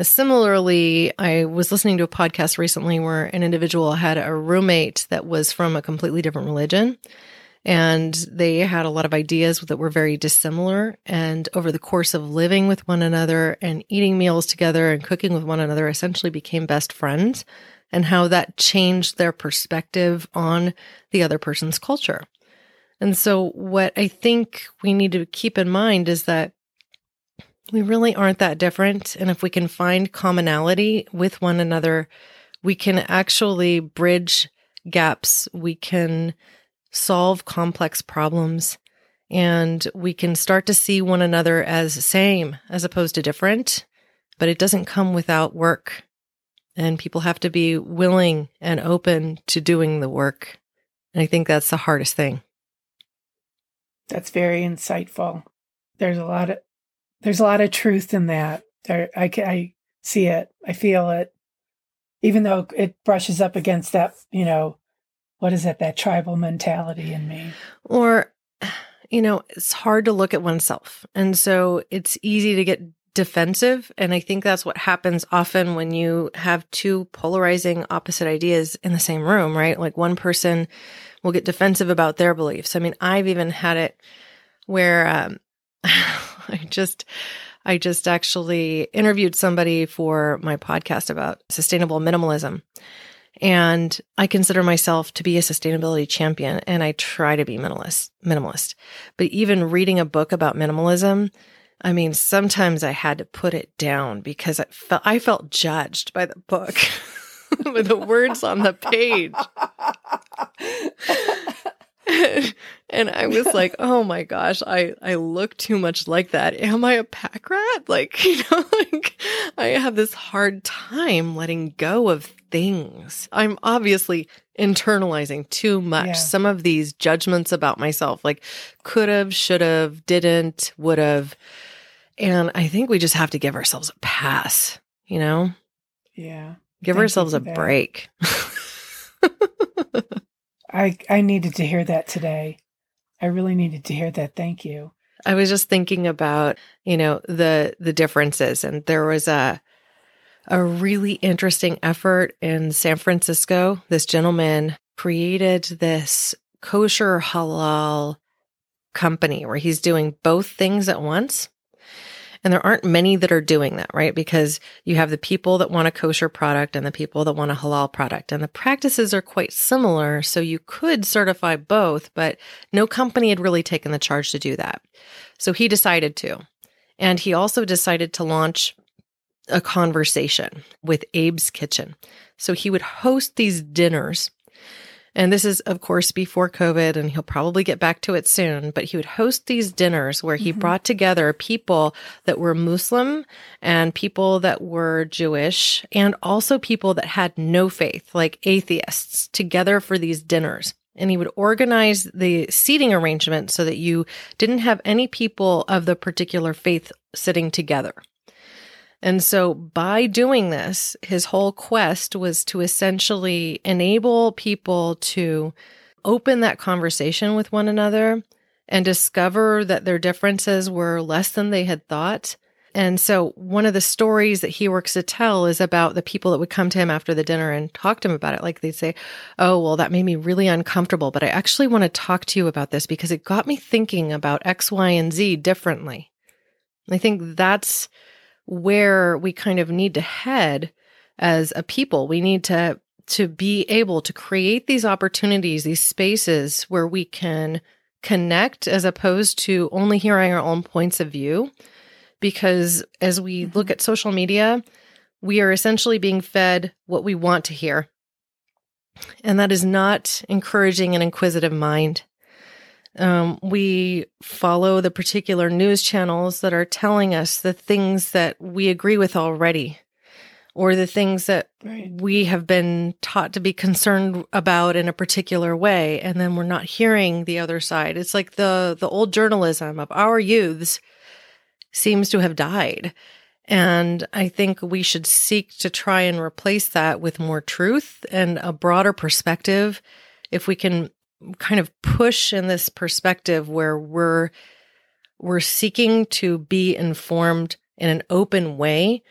Similarly, I was listening to a podcast recently where an individual had a roommate that was from a completely different religion and they had a lot of ideas that were very dissimilar. And over the course of living with one another and eating meals together and cooking with one another, essentially became best friends, and how that changed their perspective on the other person's culture. And so, what I think we need to keep in mind is that we really aren't that different. And if we can find commonality with one another, we can actually bridge gaps. We can solve complex problems and we can start to see one another as same as opposed to different, but it doesn't come without work. And people have to be willing and open to doing the work. And I think that's the hardest thing. That's very insightful. There's a lot of there's a lot of truth in that. There, I, I see it. I feel it. Even though it brushes up against that, you know, what is it that tribal mentality in me? Or you know it's hard to look at oneself. And so it's easy to get defensive and i think that's what happens often when you have two polarizing opposite ideas in the same room right? Like one person will get defensive about their beliefs. I mean i've even had it where um, i just i just actually interviewed somebody for my podcast about sustainable minimalism and I consider myself to be a sustainability champion and I try to be minimalist, minimalist. But even reading a book about minimalism, I mean, sometimes I had to put it down because I felt, I felt judged by the book with the words on the page. and I was like, oh my gosh, I, I look too much like that. Am I a pack rat? Like, you know, like I have this hard time letting go of things. I'm obviously internalizing too much. Yeah. Some of these judgments about myself, like could have, should have, didn't, would have. And I think we just have to give ourselves a pass, you know? Yeah. Give Thank ourselves a that. break. I I needed to hear that today. I really needed to hear that. Thank you. I was just thinking about, you know, the the differences and there was a a really interesting effort in San Francisco. This gentleman created this kosher halal company where he's doing both things at once. And there aren't many that are doing that, right? Because you have the people that want a kosher product and the people that want a halal product. And the practices are quite similar. So you could certify both, but no company had really taken the charge to do that. So he decided to. And he also decided to launch a conversation with Abe's Kitchen. So he would host these dinners. And this is, of course, before COVID, and he'll probably get back to it soon. But he would host these dinners where he Mhm. brought together people that were Muslim and people that were Jewish, and also people that had no faith, like atheists, together for these dinners. And he would organize the seating arrangement so that you didn't have any people of the particular faith sitting together. And so by doing this, his whole quest was to essentially enable people to open that conversation with one another and discover that their differences were less than they had thought. And so one of the stories that he works to tell is about the people that would come to him after the dinner and talk to him about it. Like they'd say, Oh, well, that made me really uncomfortable, but I actually want to talk to you about this because it got me thinking about X, Y, and Z differently. I think that's where we kind of need to head as a people. We need to to be able to create these opportunities, these spaces where we can connect as opposed to only hearing our own points of view. Because as we look mm-hmm. at social media, we are essentially being fed what we want to hear. And that is not encouraging an inquisitive mind. Um, we follow the particular news channels that are telling us the things that we agree with already, or the things that Right. we have been taught to be concerned about in a particular way, and then we're not hearing the other side. It's like the the old journalism of our youths seems to have died. And I think we should seek to try and replace that with more truth and a broader perspective. If we can kind of push in this perspective where we're we're seeking to be informed in an open way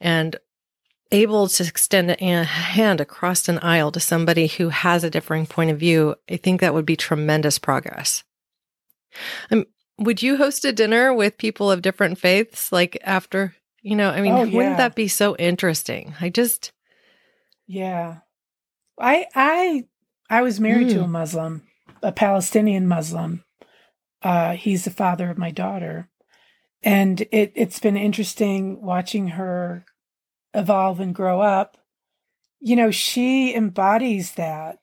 and able to extend a hand across an aisle to somebody who has a differing point of view, I think that would be tremendous progress. Um, would you host a dinner with people of different faiths like after, you know, I mean, Oh, wouldn't that be so interesting? I just Yeah. I I I was married to Mm. a Muslim, a Palestinian Muslim. Uh he's the father of my daughter. And it it's been interesting watching her evolve and grow up. You know, she embodies that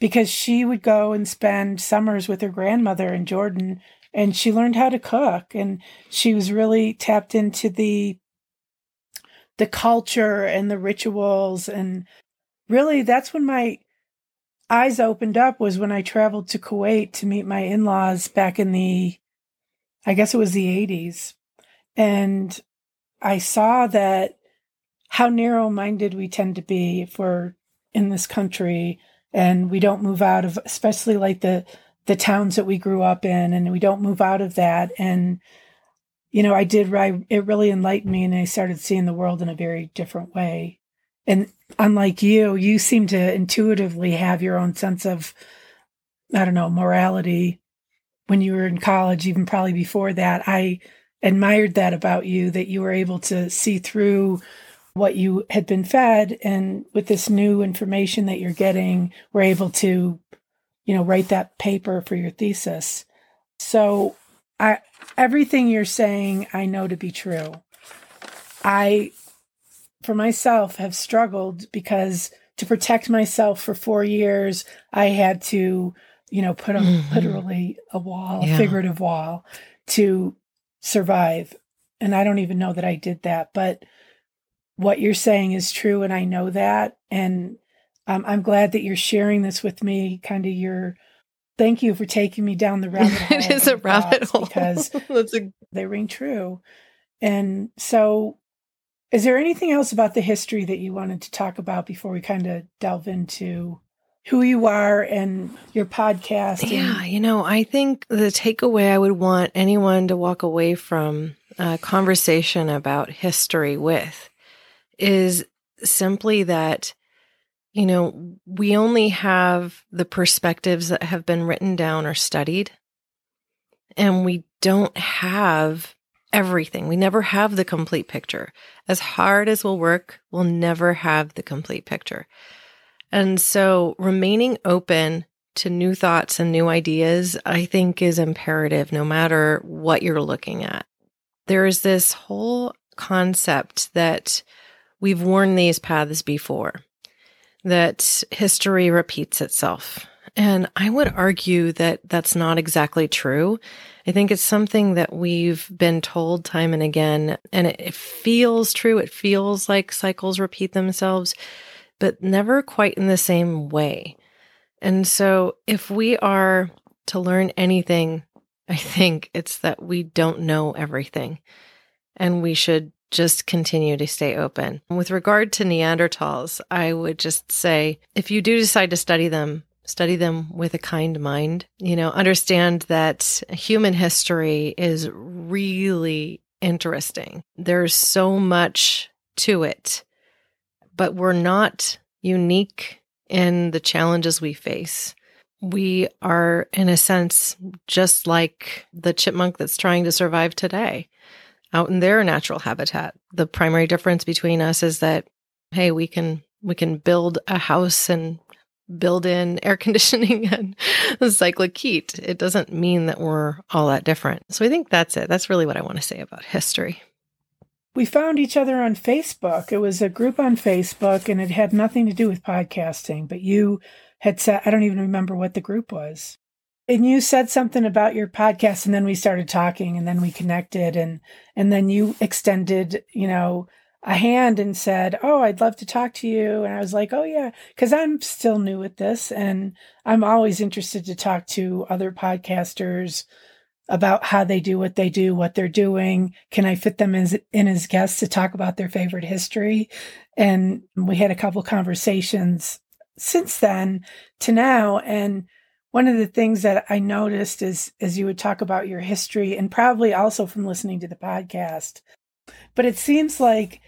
because she would go and spend summers with her grandmother in Jordan and she learned how to cook and she was really tapped into the the culture and the rituals and really that's when my eyes opened up was when I traveled to Kuwait to meet my in-laws back in the I guess it was the 80s and I saw that how narrow-minded we tend to be if we're in this country and we don't move out of especially like the the towns that we grew up in and we don't move out of that. And you know i did I, it really enlightened me and i started seeing the world in a very different way and unlike you you seem to intuitively have your own sense of i don't know morality. When you were in college even probably before that i admired that about you that you were able to see through what you had been fed and with this new information that you're getting we're able to you know write that paper for your thesis. So i everything you're saying i know to be true. I for myself have struggled because to protect myself for 4 years i had to you know put a Mhm. literally a wall Yeah. a figurative wall to survive and i don't even know that i did that but what you're saying is true and i know that and um, i'm glad that you're sharing this with me kind of your thank you for taking me down the rabbit hole it is a rabbit hole because they ring true and so Is there anything else about the history that you wanted to talk about before we kind of delve into who you are and your podcast? And- yeah, you know, I think the takeaway I would want anyone to walk away from a conversation about history with is simply that, you know, we only have the perspectives that have been written down or studied, and we don't have everything. We never have the complete picture. As hard as we'll work, we'll never have the complete picture. And so remaining open to new thoughts and new ideas, I think is imperative no matter what you're looking at. There is this whole concept that we've worn these paths before, that history repeats itself. And I would argue that that's not exactly true. I think it's something that we've been told time and again, and it, it, feels true. It feels like cycles repeat themselves, but never quite in the same way. And so, if we are to learn anything, I think it's that we don't know everything and we should just continue to stay open. With regard to Neanderthals, I would just say if you do decide to study them, study them with a kind mind. You know, understand that human history is really interesting. There's so much to it, but we're not unique in the challenges we face. We are, in a sense, just like the chipmunk that's trying to survive today out in their natural habitat. The primary difference between us is that, hey, we can we can build a house and build in air conditioning and cyclic heat. It doesn't mean that we're all that different. So I think that's it. That's really what I want to say about history. We found each other on Facebook. It was a group on Facebook and it had nothing to do with podcasting, but you had said, I don't even remember what the group was. And you said something about your podcast and then we started talking and then we connected and, and then you extended, you know, a hand and said, Oh, I'd love to talk to you. And I was like, Oh, yeah, because I'm still new at this and I'm always interested to talk to other podcasters about how they do what they do, what they're doing. Can I fit them as, in as guests to talk about their favorite history? And we had a couple conversations since then to now. And one of the things that I noticed is as you would talk about your history and probably also from listening to the podcast, but it seems like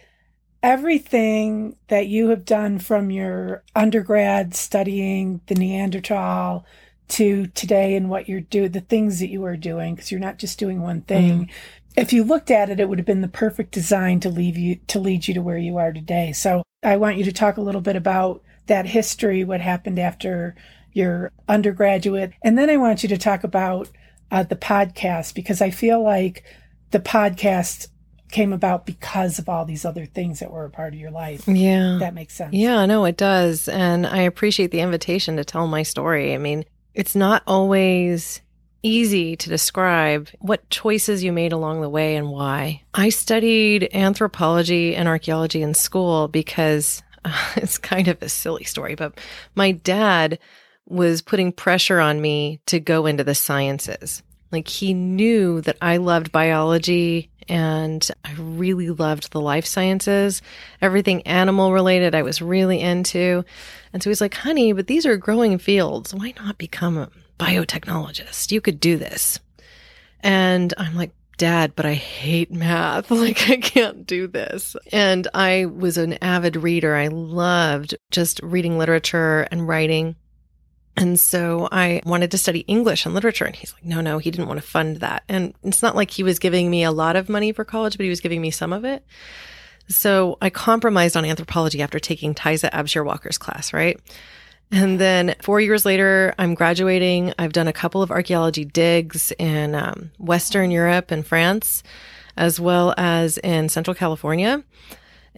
everything that you have done from your undergrad studying the Neanderthal to today and what you're doing, the things that you are doing, because you're not just doing one thing. Mm. If you looked at it, it would have been the perfect design to leave you to lead you to where you are today. So I want you to talk a little bit about that history, what happened after your undergraduate, and then I want you to talk about uh, the podcast because I feel like the podcast came about because of all these other things that were a part of your life. Yeah. That makes sense. Yeah, no, it does. And I appreciate the invitation to tell my story. I mean, it's not always easy to describe what choices you made along the way and why. I studied anthropology and archaeology in school because uh, it's kind of a silly story, but my dad was putting pressure on me to go into the sciences. Like he knew that I loved biology and I really loved the life sciences, everything animal related, I was really into. And so he's like, honey, but these are growing fields. Why not become a biotechnologist? You could do this. And I'm like, Dad, but I hate math. Like, I can't do this. And I was an avid reader. I loved just reading literature and writing. And so I wanted to study English and literature. And he's like, no, no, he didn't want to fund that. And it's not like he was giving me a lot of money for college, but he was giving me some of it. So I compromised on anthropology after taking Taisa Abshir Walker's class, right? And then four years later, I'm graduating. I've done a couple of archaeology digs in um, Western Europe and France, as well as in Central California.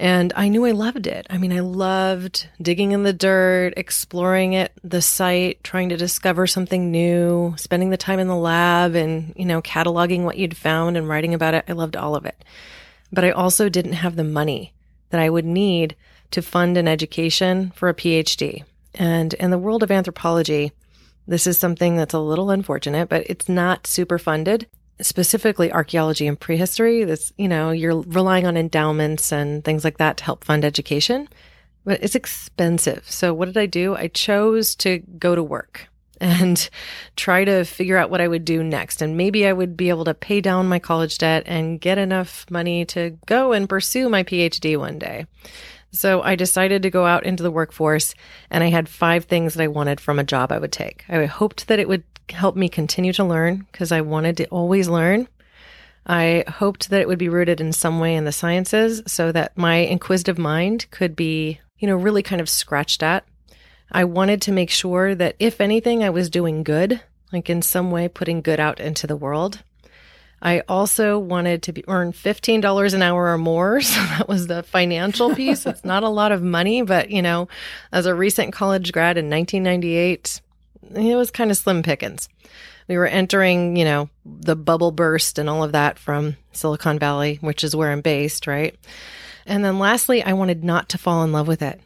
And I knew I loved it. I mean, I loved digging in the dirt, exploring it, the site, trying to discover something new, spending the time in the lab and, you know, cataloging what you'd found and writing about it. I loved all of it. But I also didn't have the money that I would need to fund an education for a PhD. And in the world of anthropology, this is something that's a little unfortunate, but it's not super funded. Specifically archaeology and prehistory. This, you know, you're relying on endowments and things like that to help fund education, but it's expensive. So what did I do? I chose to go to work and try to figure out what I would do next. And maybe I would be able to pay down my college debt and get enough money to go and pursue my PhD one day. So I decided to go out into the workforce and I had five things that I wanted from a job I would take. I hoped that it would help me continue to learn because I wanted to always learn. I hoped that it would be rooted in some way in the sciences so that my inquisitive mind could be, you know, really kind of scratched at. I wanted to make sure that if anything, I was doing good, like in some way putting good out into the world. I also wanted to be, earn $15 an hour or more. So that was the financial piece. it's not a lot of money, but you know, as a recent college grad in 1998, it was kind of slim pickings. We were entering, you know, the bubble burst and all of that from Silicon Valley, which is where I'm based, right? And then lastly, I wanted not to fall in love with it.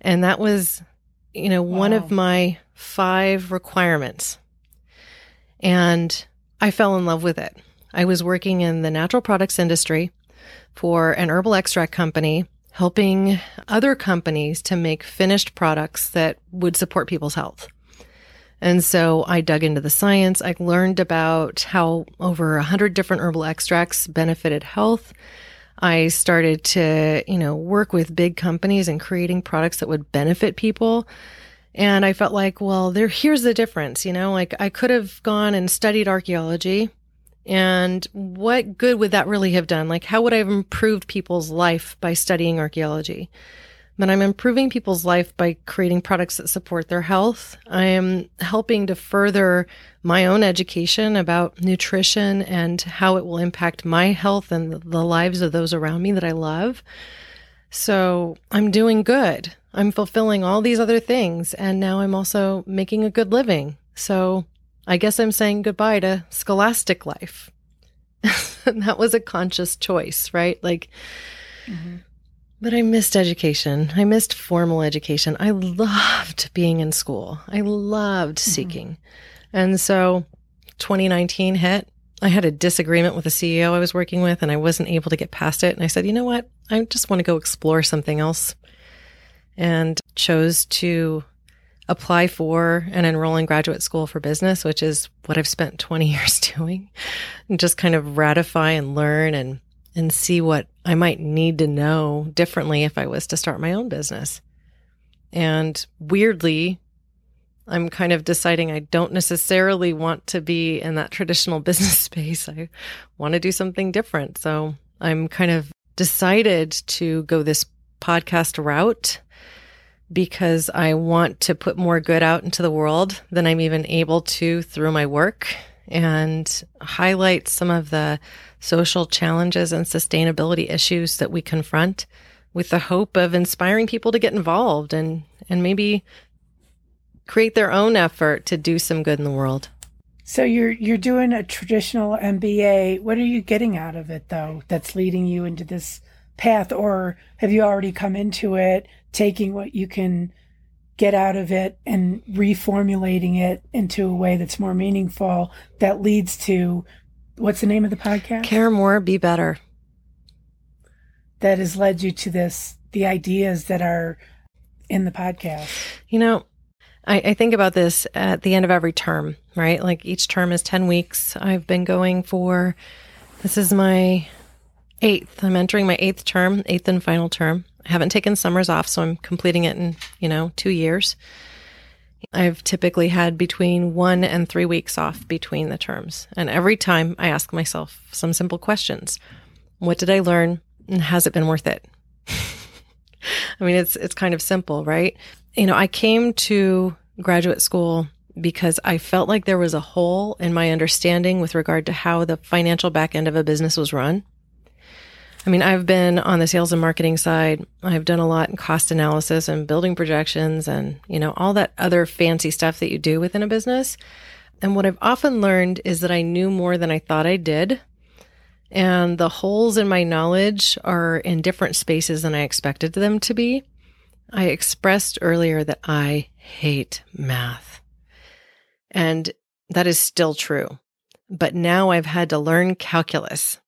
And that was, you know, wow. one of my five requirements. And I fell in love with it. I was working in the natural products industry for an herbal extract company, helping other companies to make finished products that would support people's health. And so I dug into the science. I learned about how over a hundred different herbal extracts benefited health. I started to, you know, work with big companies and creating products that would benefit people. And I felt like, well, there, here's the difference, you know, like I could have gone and studied archaeology and what good would that really have done? Like, how would I have improved people's life by studying archaeology? But I'm improving people's life by creating products that support their health. I am helping to further my own education about nutrition and how it will impact my health and the lives of those around me that I love. So I'm doing good. I'm fulfilling all these other things. And now I'm also making a good living. So I guess I'm saying goodbye to scholastic life. that was a conscious choice, right? Like, mm-hmm. but I missed education. I missed formal education. I loved being in school. I loved mm-hmm. seeking. And so 2019 hit I had a disagreement with the CEO I was working with and I wasn't able to get past it. And I said, you know what? I just want to go explore something else and chose to apply for and enroll in graduate school for business, which is what I've spent 20 years doing and just kind of ratify and learn and, and see what I might need to know differently if I was to start my own business. And weirdly, I'm kind of deciding I don't necessarily want to be in that traditional business space. I want to do something different. So I'm kind of decided to go this podcast route because I want to put more good out into the world than I'm even able to through my work and highlight some of the social challenges and sustainability issues that we confront with the hope of inspiring people to get involved and and maybe create their own effort to do some good in the world. So you're you're doing a traditional MBA. What are you getting out of it though that's leading you into this path or have you already come into it taking what you can get out of it and reformulating it into a way that's more meaningful that leads to what's the name of the podcast? Care more, be better. That has led you to this the ideas that are in the podcast. You know, I, I, think about this at the end of every term, right? Like each term is 10 weeks. I've been going for, this is my eighth. I'm entering my eighth term, eighth and final term. I haven't taken summers off, so I'm completing it in, you know, two years. I've typically had between one and three weeks off between the terms. And every time I ask myself some simple questions. What did I learn? And has it been worth it? I mean, it's, it's kind of simple, right? you know, I came to graduate school because I felt like there was a hole in my understanding with regard to how the financial back end of a business was run. I mean, I've been on the sales and marketing side. I've done a lot in cost analysis and building projections and, you know, all that other fancy stuff that you do within a business. And what I've often learned is that I knew more than I thought I did. And the holes in my knowledge are in different spaces than I expected them to be. I expressed earlier that I hate math. And that is still true. but now I've had to learn calculus.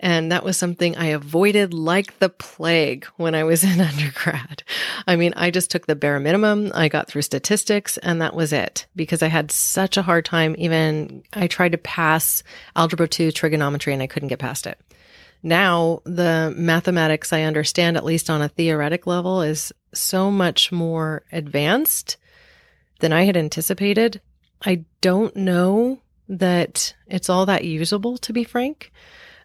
And that was something I avoided like the plague when I was in undergrad. I mean, I just took the bare minimum. I got through statistics and that was it because I had such a hard time. Even I tried to pass algebra 2 trigonometry and I couldn't get past it. Now the mathematics I understand, at least on a theoretic level, is so much more advanced than I had anticipated. I don't know that it's all that usable, to be frank.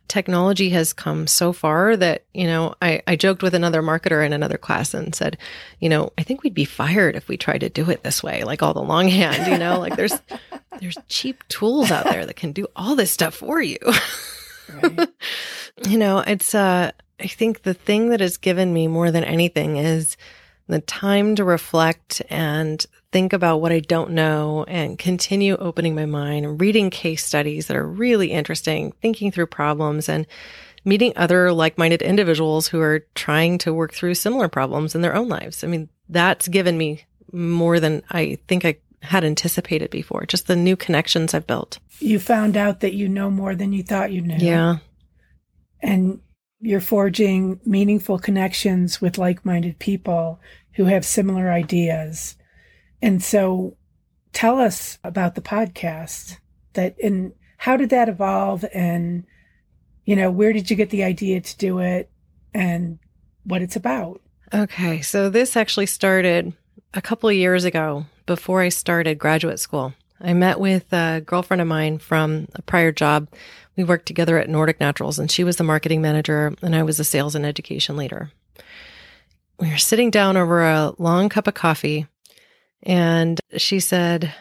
Technology has come so far that, you know, I, I joked with another marketer in another class and said, you know, I think we'd be fired if we tried to do it this way, like all the longhand, you know, like there's there's cheap tools out there that can do all this stuff for you. Right. you know, it's uh I think the thing that has given me more than anything is the time to reflect and think about what I don't know and continue opening my mind and reading case studies that are really interesting, thinking through problems and meeting other like-minded individuals who are trying to work through similar problems in their own lives. I mean, that's given me more than I think I had anticipated before, just the new connections I've built. You found out that you know more than you thought you knew. Yeah. And you're forging meaningful connections with like minded people who have similar ideas. And so tell us about the podcast that and how did that evolve? And you know where did you get the idea to do it and what it's about? Okay so this actually started a couple of years ago before i started graduate school. I met with a girlfriend of mine from a prior job. We worked together at nordic naturals and she was the marketing manager and i was the sales and education leader we were sitting down over a long cup of coffee and she said,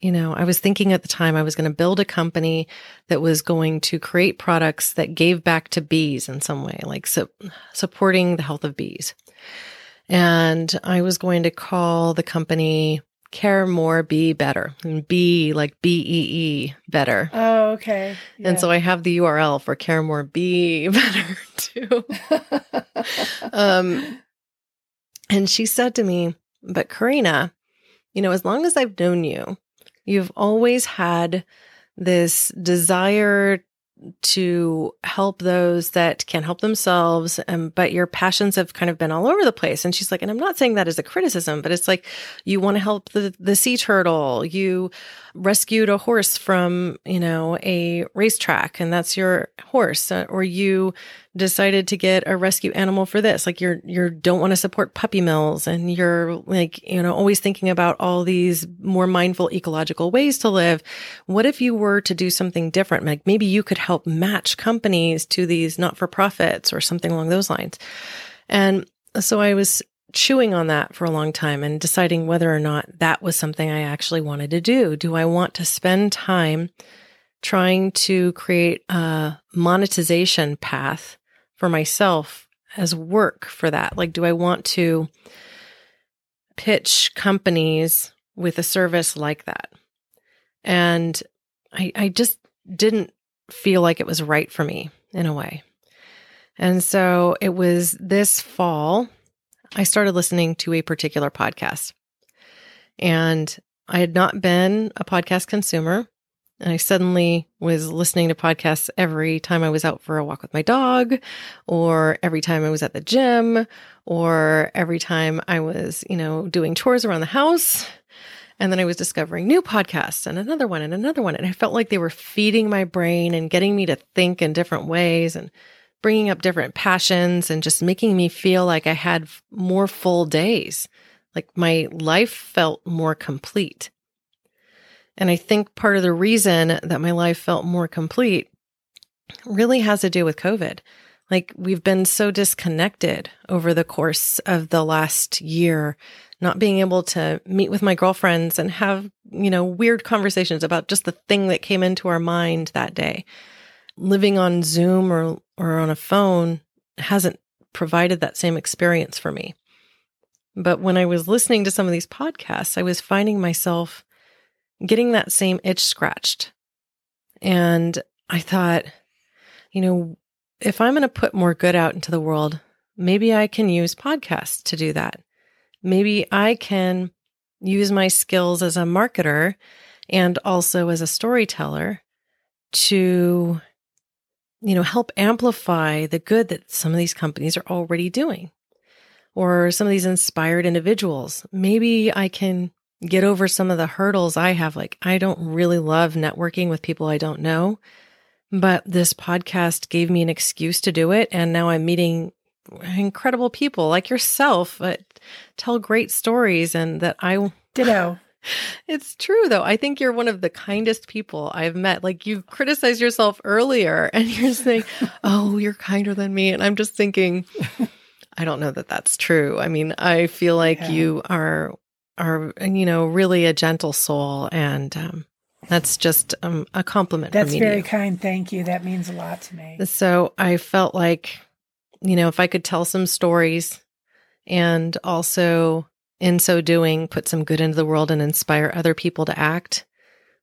you know, I was thinking at the time I was going to build a company that was going to create products that gave back to bees in some way, like su- supporting the health of bees. And I was going to call the company Care More Be Better and B like B E E better. Oh, okay. Yeah. And so I have the URL for Care More Be Better too. um, and she said to me, but Corinna, you know, as long as I've known you, you've always had this desire to help those that can't help themselves and but your passions have kind of been all over the place. And she's like and I'm not saying that as a criticism but it's like you want to help the the sea turtle. You rescued a horse from you know a racetrack and that's your horse uh, or you decided to get a rescue animal for this. Like you're you don't want to support puppy mills and you're like you know always thinking about all these more mindful ecological ways to live. What if you were to do something different? Like maybe you could help match companies to these not-for-profits or something along those lines. And so i was chewing on that for a long time and deciding whether or not that was something i actually wanted to do. Do i want to spend time trying to create a monetization path for myself as work for that? Like, do I want to pitch companies with a service like that? And I, I just didn't feel like it was right for me in a way. And so it was this fall, I started listening to a particular podcast. And I had not been a podcast consumer. And I suddenly was listening to podcasts every time I was out for a walk with my dog, or every time I was at the gym, or every time I was, you know, doing chores around the house. And then I was discovering new podcasts and another one and another one. And I felt like they were feeding my brain and getting me to think in different ways and bringing up different passions and just making me feel like I had more full days. Like my life felt more complete. And I think part of the reason that my life felt more complete really has to do with COVID. Like we've been so disconnected over the course of the last year, not being able to meet with my girlfriends and have, you know, weird conversations about just the thing that came into our mind that day. Living on Zoom or, or on a phone hasn't provided that same experience for me. But when I was listening to some of these podcasts, I was finding myself getting that same itch scratched. And I thought, you know, if I'm going to put more good out into the world, maybe I can use podcasts to do that. Maybe I can use my skills as a marketer and also as a storyteller to, you know, help amplify the good that some of these companies are already doing or some of these inspired individuals. Maybe I can get over some of the hurdles I have. Like, I don't really love networking with people I don't know, but this podcast gave me an excuse to do it. And now I'm meeting incredible people like yourself that tell great stories and that I. Ditto. It's true though. I think you're one of the kindest people I've met. Like you've criticized yourself earlier and you're saying, "Oh, you're kinder than me." And I'm just thinking I don't know that that's true. I mean, I feel like yeah. you are are you know really a gentle soul. And um, that's just um, a compliment that's very kind. Thank you. That means a lot to me. So i felt like you know if i could tell some stories and also in so doing put some good into the world and inspire other people to act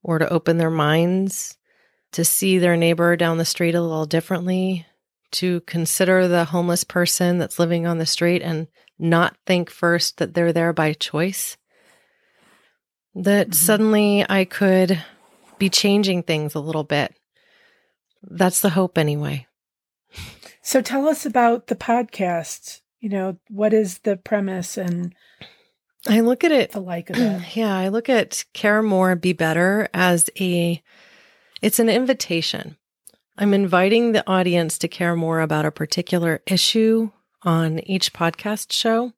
or to open their minds to see their neighbor down the street a little differently to consider the homeless person that's living on the street and not think first that they're there by choice that mm-hmm. suddenly I could be changing things a little bit. That's the hope, anyway. So tell us about the podcast. You know, what is the premise and I look at it the like of it. Yeah, I look at Care More Be Better as a it's an invitation. I'm inviting the audience to care more about a particular issue on each podcast show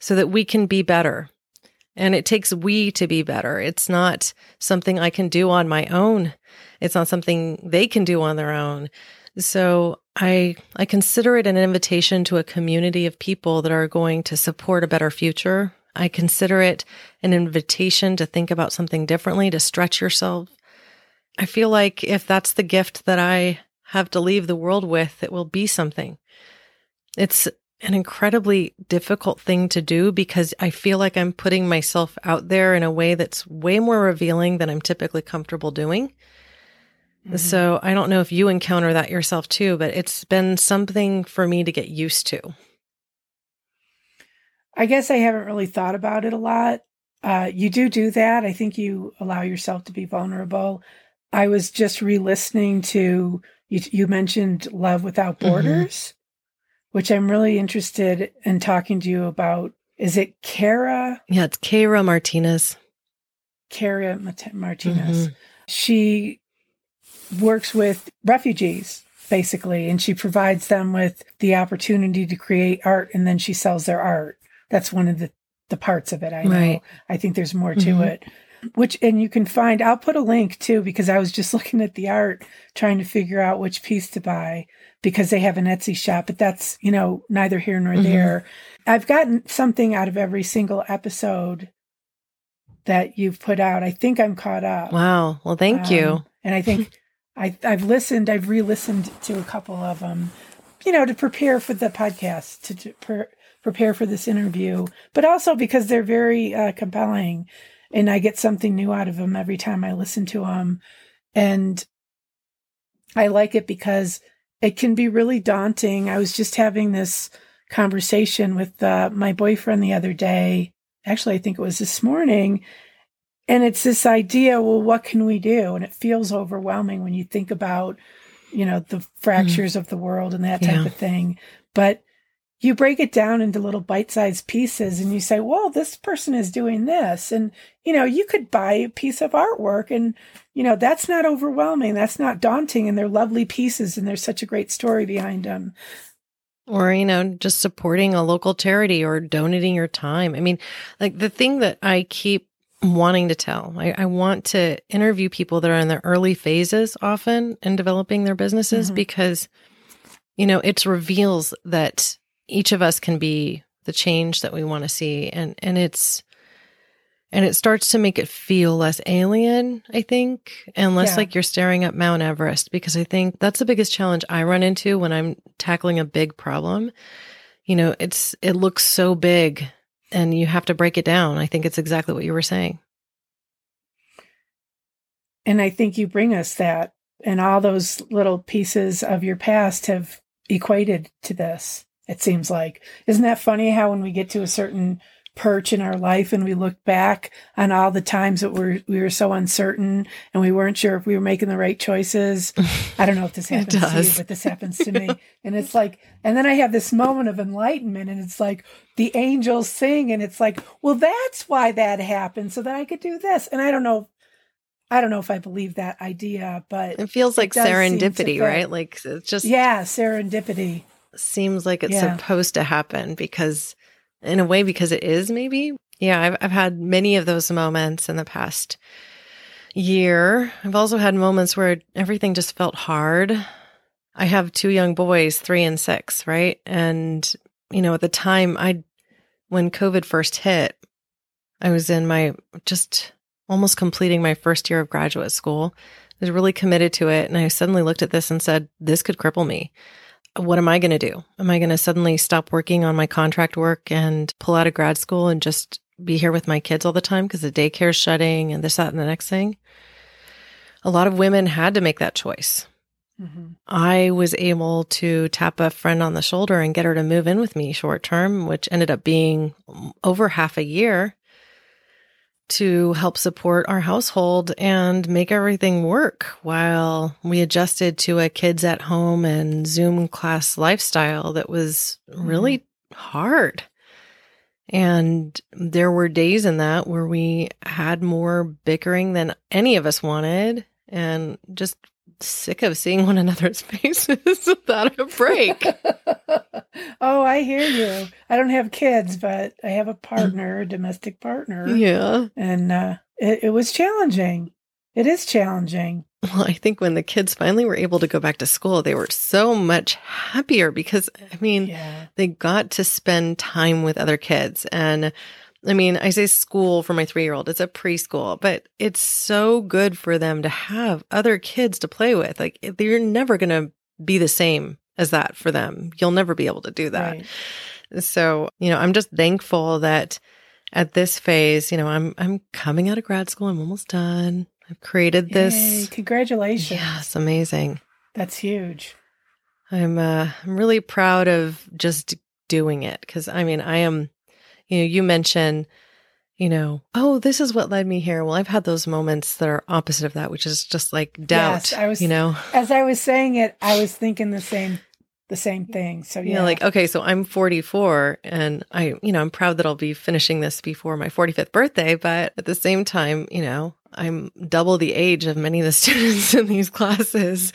so that we can be better and it takes we to be better. It's not something I can do on my own. It's not something they can do on their own. So I I consider it an invitation to a community of people that are going to support a better future. I consider it an invitation to think about something differently, to stretch yourself. I feel like if that's the gift that I have to leave the world with, it will be something. It's an incredibly difficult thing to do because I feel like I'm putting myself out there in a way that's way more revealing than I'm typically comfortable doing. Mm-hmm. So I don't know if you encounter that yourself too, but it's been something for me to get used to. I guess I haven't really thought about it a lot. Uh, you do do that. I think you allow yourself to be vulnerable. I was just re-listening to you. You mentioned "Love Without mm-hmm. Borders," mm-hmm which I'm really interested in talking to you about. Is it Kara? Yeah, it's Kara Martinez. Kara Martinez. Mm-hmm. She works with refugees basically, and she provides them with the opportunity to create art, and then she sells their art. That's one of the the parts of it. I know. Right. I think there's more to mm-hmm. it. Which and you can find. I'll put a link too because I was just looking at the art, trying to figure out which piece to buy because they have an Etsy shop, but that's, you know, neither here nor mm-hmm. there. I've gotten something out of every single episode that you've put out. I think I'm caught up. Wow. Well, thank um, you. And I think I, I've listened, I've re listened to a couple of them, you know, to prepare for the podcast, to, to per, prepare for this interview, but also because they're very uh, compelling and I get something new out of them every time I listen to them. And I like it because it can be really daunting. I was just having this conversation with uh, my boyfriend the other day. Actually, I think it was this morning. And it's this idea, well, what can we do? And it feels overwhelming when you think about, you know, the fractures mm. of the world and that type yeah. of thing. But you break it down into little bite-sized pieces and you say, well, this person is doing this. And, you know, you could buy a piece of artwork and, you know, that's not overwhelming. That's not daunting. And they're lovely pieces and there's such a great story behind them. Or, you know, just supporting a local charity or donating your time. I mean, like the thing that I keep wanting to tell, I, I want to interview people that are in the early phases often in developing their businesses mm-hmm. because, you know, it reveals that each of us can be the change that we want to see. And and it's and it starts to make it feel less alien i think and less yeah. like you're staring at mount everest. Because i think that's the biggest challenge i run into when i'm tackling a big problem. You know it's it looks so big and you have to break it down. I think it's exactly what you were saying. And i think you bring us that and all those little pieces of your past have equated to this it seems like. Isn't that funny how when we get to a certain perch in our life and we look back on all the times that we're, we were so uncertain and we weren't sure if we were making the right choices. I don't know if this happens to you, but this happens to me. and it's like, and then I have this moment of enlightenment and it's like the angels sing and it's like, well, that's why that happened so that I could do this. And I don't know I don't know if I believe that idea, but it feels like it serendipity, right? Like it's just yeah, serendipity seems like it's yeah. supposed to happen because, in a way, because it is maybe. Yeah, I've I've had many of those moments in the past year. I've also had moments where everything just felt hard. I have two young boys, three and six, right? And you know, at the time, I when COVID first hit, I was in my just almost completing my first year of graduate school. I was really committed to it. And I suddenly looked at this and said, this could cripple me. What am I going to do? Am I going to suddenly stop working on my contract work and pull out of grad school and just be here with my kids all the time because the daycare's shutting and this, that, and the next thing? A lot of women had to make that choice. Mm-hmm. I was able to tap a friend on the shoulder and get her to move in with me short term, which ended up being over half a year to help support our household and make everything work while we adjusted to a kids at home and Zoom class lifestyle that was really mm-hmm. hard. And there were days in that where we had more bickering than any of us wanted and just sick of seeing one another's faces without a break. oh, I hear you. I don't have kids, but I have a partner, a domestic partner. Yeah. And uh, it, it was challenging. It is challenging. Well, I think when the kids finally were able to go back to school, they were so much happier because, I mean, yeah. they got to spend time with other kids. And I mean, I say school for my three year old, it's a preschool, but it's so good for them to have other kids to play with. Like, you're never going to be the same as that for them. You'll never be able to do that. Right. So, you know, I'm just thankful that at this phase, you know, I'm I'm coming out of grad school. I'm almost done. I've created this. Yay, congratulations. Yes, amazing. That's huge. I'm uh I'm really proud of just doing it cuz I mean, I am you know, you mentioned, you know, oh, this is what led me here. Well, I've had those moments that are opposite of that, which is just like doubt. Yes, I was, you know, as I was saying it, I was thinking the same the same thing. So yeah. yeah, like okay, so I'm 44 and I, you know, I'm proud that I'll be finishing this before my 45th birthday, but at the same time, you know, I'm double the age of many of the students in these classes.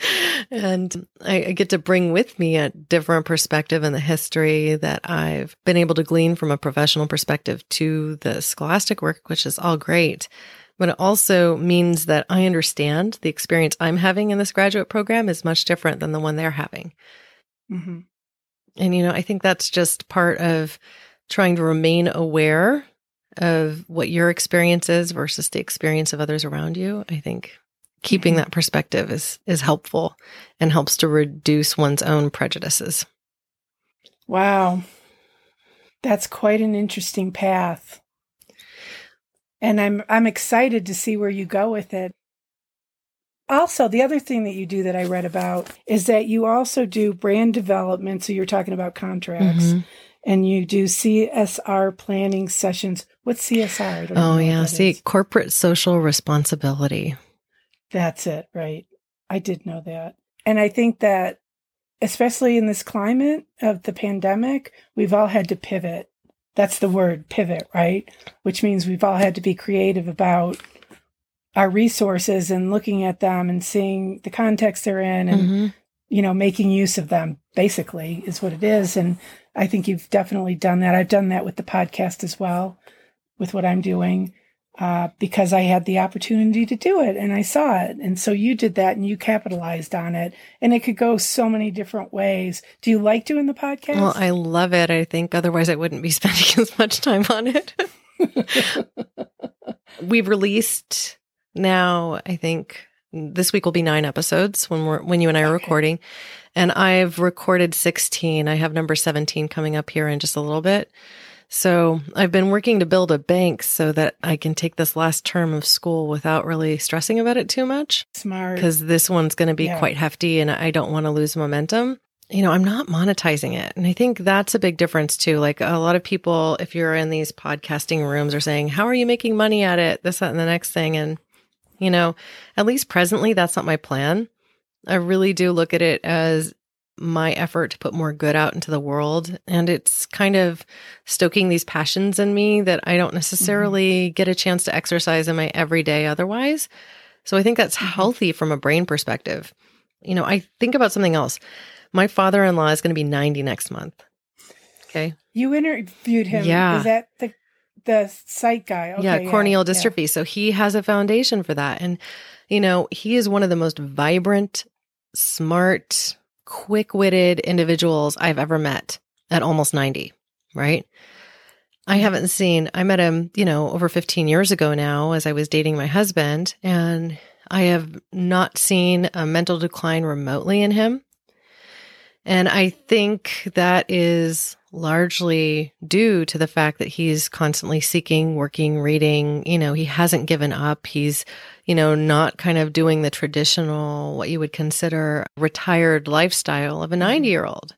And I, I, get to bring with me a different perspective in the history that I've been able to glean from a professional perspective to the scholastic work, which is all great. But it also means that I understand the experience I'm having in this graduate program is much different than the one they're having. Mm-hmm. And, you know, I think that's just part of trying to remain aware of what your experience is versus the experience of others around you. I think keeping that perspective is is helpful and helps to reduce one's own prejudices. Wow. That's quite an interesting path. And I'm I'm excited to see where you go with it. Also, the other thing that you do that I read about is that you also do brand development. So you're talking about contracts mm-hmm. and you do CSR planning sessions. What's CSR? Oh, yeah. See, is. corporate social responsibility. That's it, right. I did know that. And I think that, especially in this climate of the pandemic, we've all had to pivot. That's the word, pivot, right? Which means we've all had to be creative about our resources and looking at them and seeing the context they're in and mm-hmm. you know making use of them basically is what it is and i think you've definitely done that i've done that with the podcast as well with what i'm doing uh, because i had the opportunity to do it and i saw it and so you did that and you capitalized on it and it could go so many different ways do you like doing the podcast well i love it i think otherwise i wouldn't be spending as much time on it we've released now, I think this week will be nine episodes when we're when you and I are okay. recording. And I've recorded 16. I have number 17 coming up here in just a little bit. So I've been working to build a bank so that I can take this last term of school without really stressing about it too much. Smart. Because this one's going to be yeah. quite hefty and I don't want to lose momentum. you know, I'm not monetizing it. And I think that's a big difference too. Like a lot of people, if you're in these podcasting rooms, are saying, How are you making money at it? This, that, and the next thing. And, you know, at least presently, that's not my plan. I really do look at it as my effort to put more good out into the world. And it's kind of stoking these passions in me that I don't necessarily mm-hmm. get a chance to exercise in my everyday otherwise. So I think that's mm-hmm. healthy from a brain perspective. You know, I think about something else. My father in law is going to be 90 next month. Okay. You interviewed him. Yeah. Is that the the sight guy? Okay, yeah, corneal yeah, dystrophy. Yeah. So he has a foundation for that. And, you know, he is one of the most vibrant, smart, quick witted individuals I've ever met at almost 90, right? I haven't seen, I met him, you know, over 15 years ago now as I was dating my husband, and I have not seen a mental decline remotely in him. And I think that is largely due to the fact that he's constantly seeking, working, reading. You know, he hasn't given up. He's, you know, not kind of doing the traditional, what you would consider retired lifestyle of a mm-hmm. 90 year old.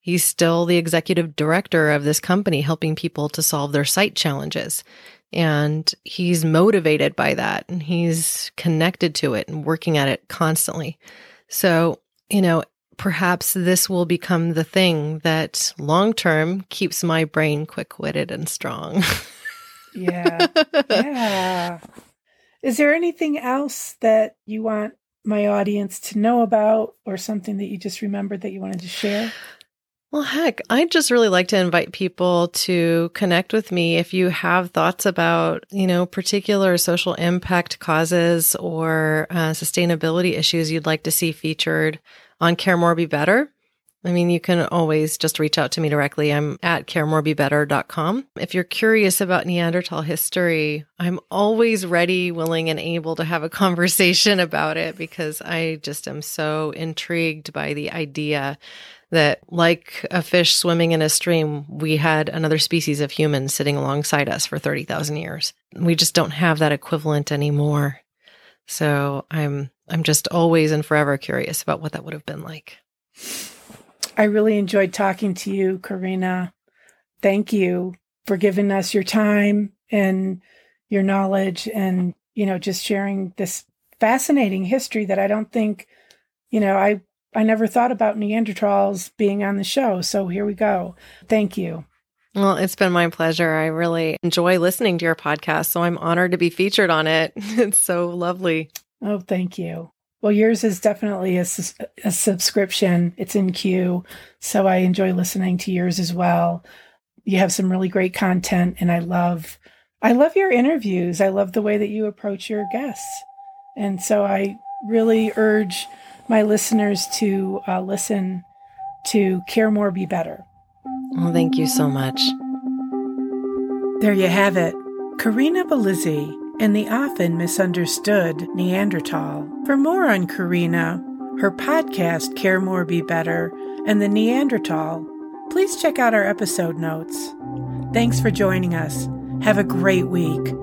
He's still the executive director of this company, helping people to solve their sight challenges. And he's motivated by that and he's connected to it and working at it constantly. So, you know, perhaps this will become the thing that long term keeps my brain quick witted and strong. yeah. Yeah. Is there anything else that you want my audience to know about or something that you just remembered that you wanted to share? Well, heck, I'd just really like to invite people to connect with me if you have thoughts about, you know, particular social impact causes or uh, sustainability issues you'd like to see featured on Care More Be Better. I mean, you can always just reach out to me directly. I'm at caremorebebetter.com. If you're curious about Neanderthal history, I'm always ready, willing, and able to have a conversation about it because I just am so intrigued by the idea that, like a fish swimming in a stream, we had another species of humans sitting alongside us for 30,000 years. We just don't have that equivalent anymore. So I'm I'm just always and forever curious about what that would have been like. I really enjoyed talking to you, Corinna. Thank you for giving us your time and your knowledge and, you know, just sharing this fascinating history that I don't think, you know, I I never thought about Neanderthals being on the show. So here we go. Thank you. Well, it's been my pleasure. I really enjoy listening to your podcast. So I'm honored to be featured on it. It's so lovely. Oh, thank you. Well, yours is definitely a, a subscription. It's in queue. So I enjoy listening to yours as well. You have some really great content and I love I love your interviews. I love the way that you approach your guests. And so I really urge my listeners to uh, listen to Care More Be Better. Well, thank you so much. There you have it. Corinna Bellizzi and the often misunderstood Neanderthal. For more on Corinna, her podcast Care More Be Better, and the Neanderthal, please check out our episode notes. Thanks for joining us. Have a great week.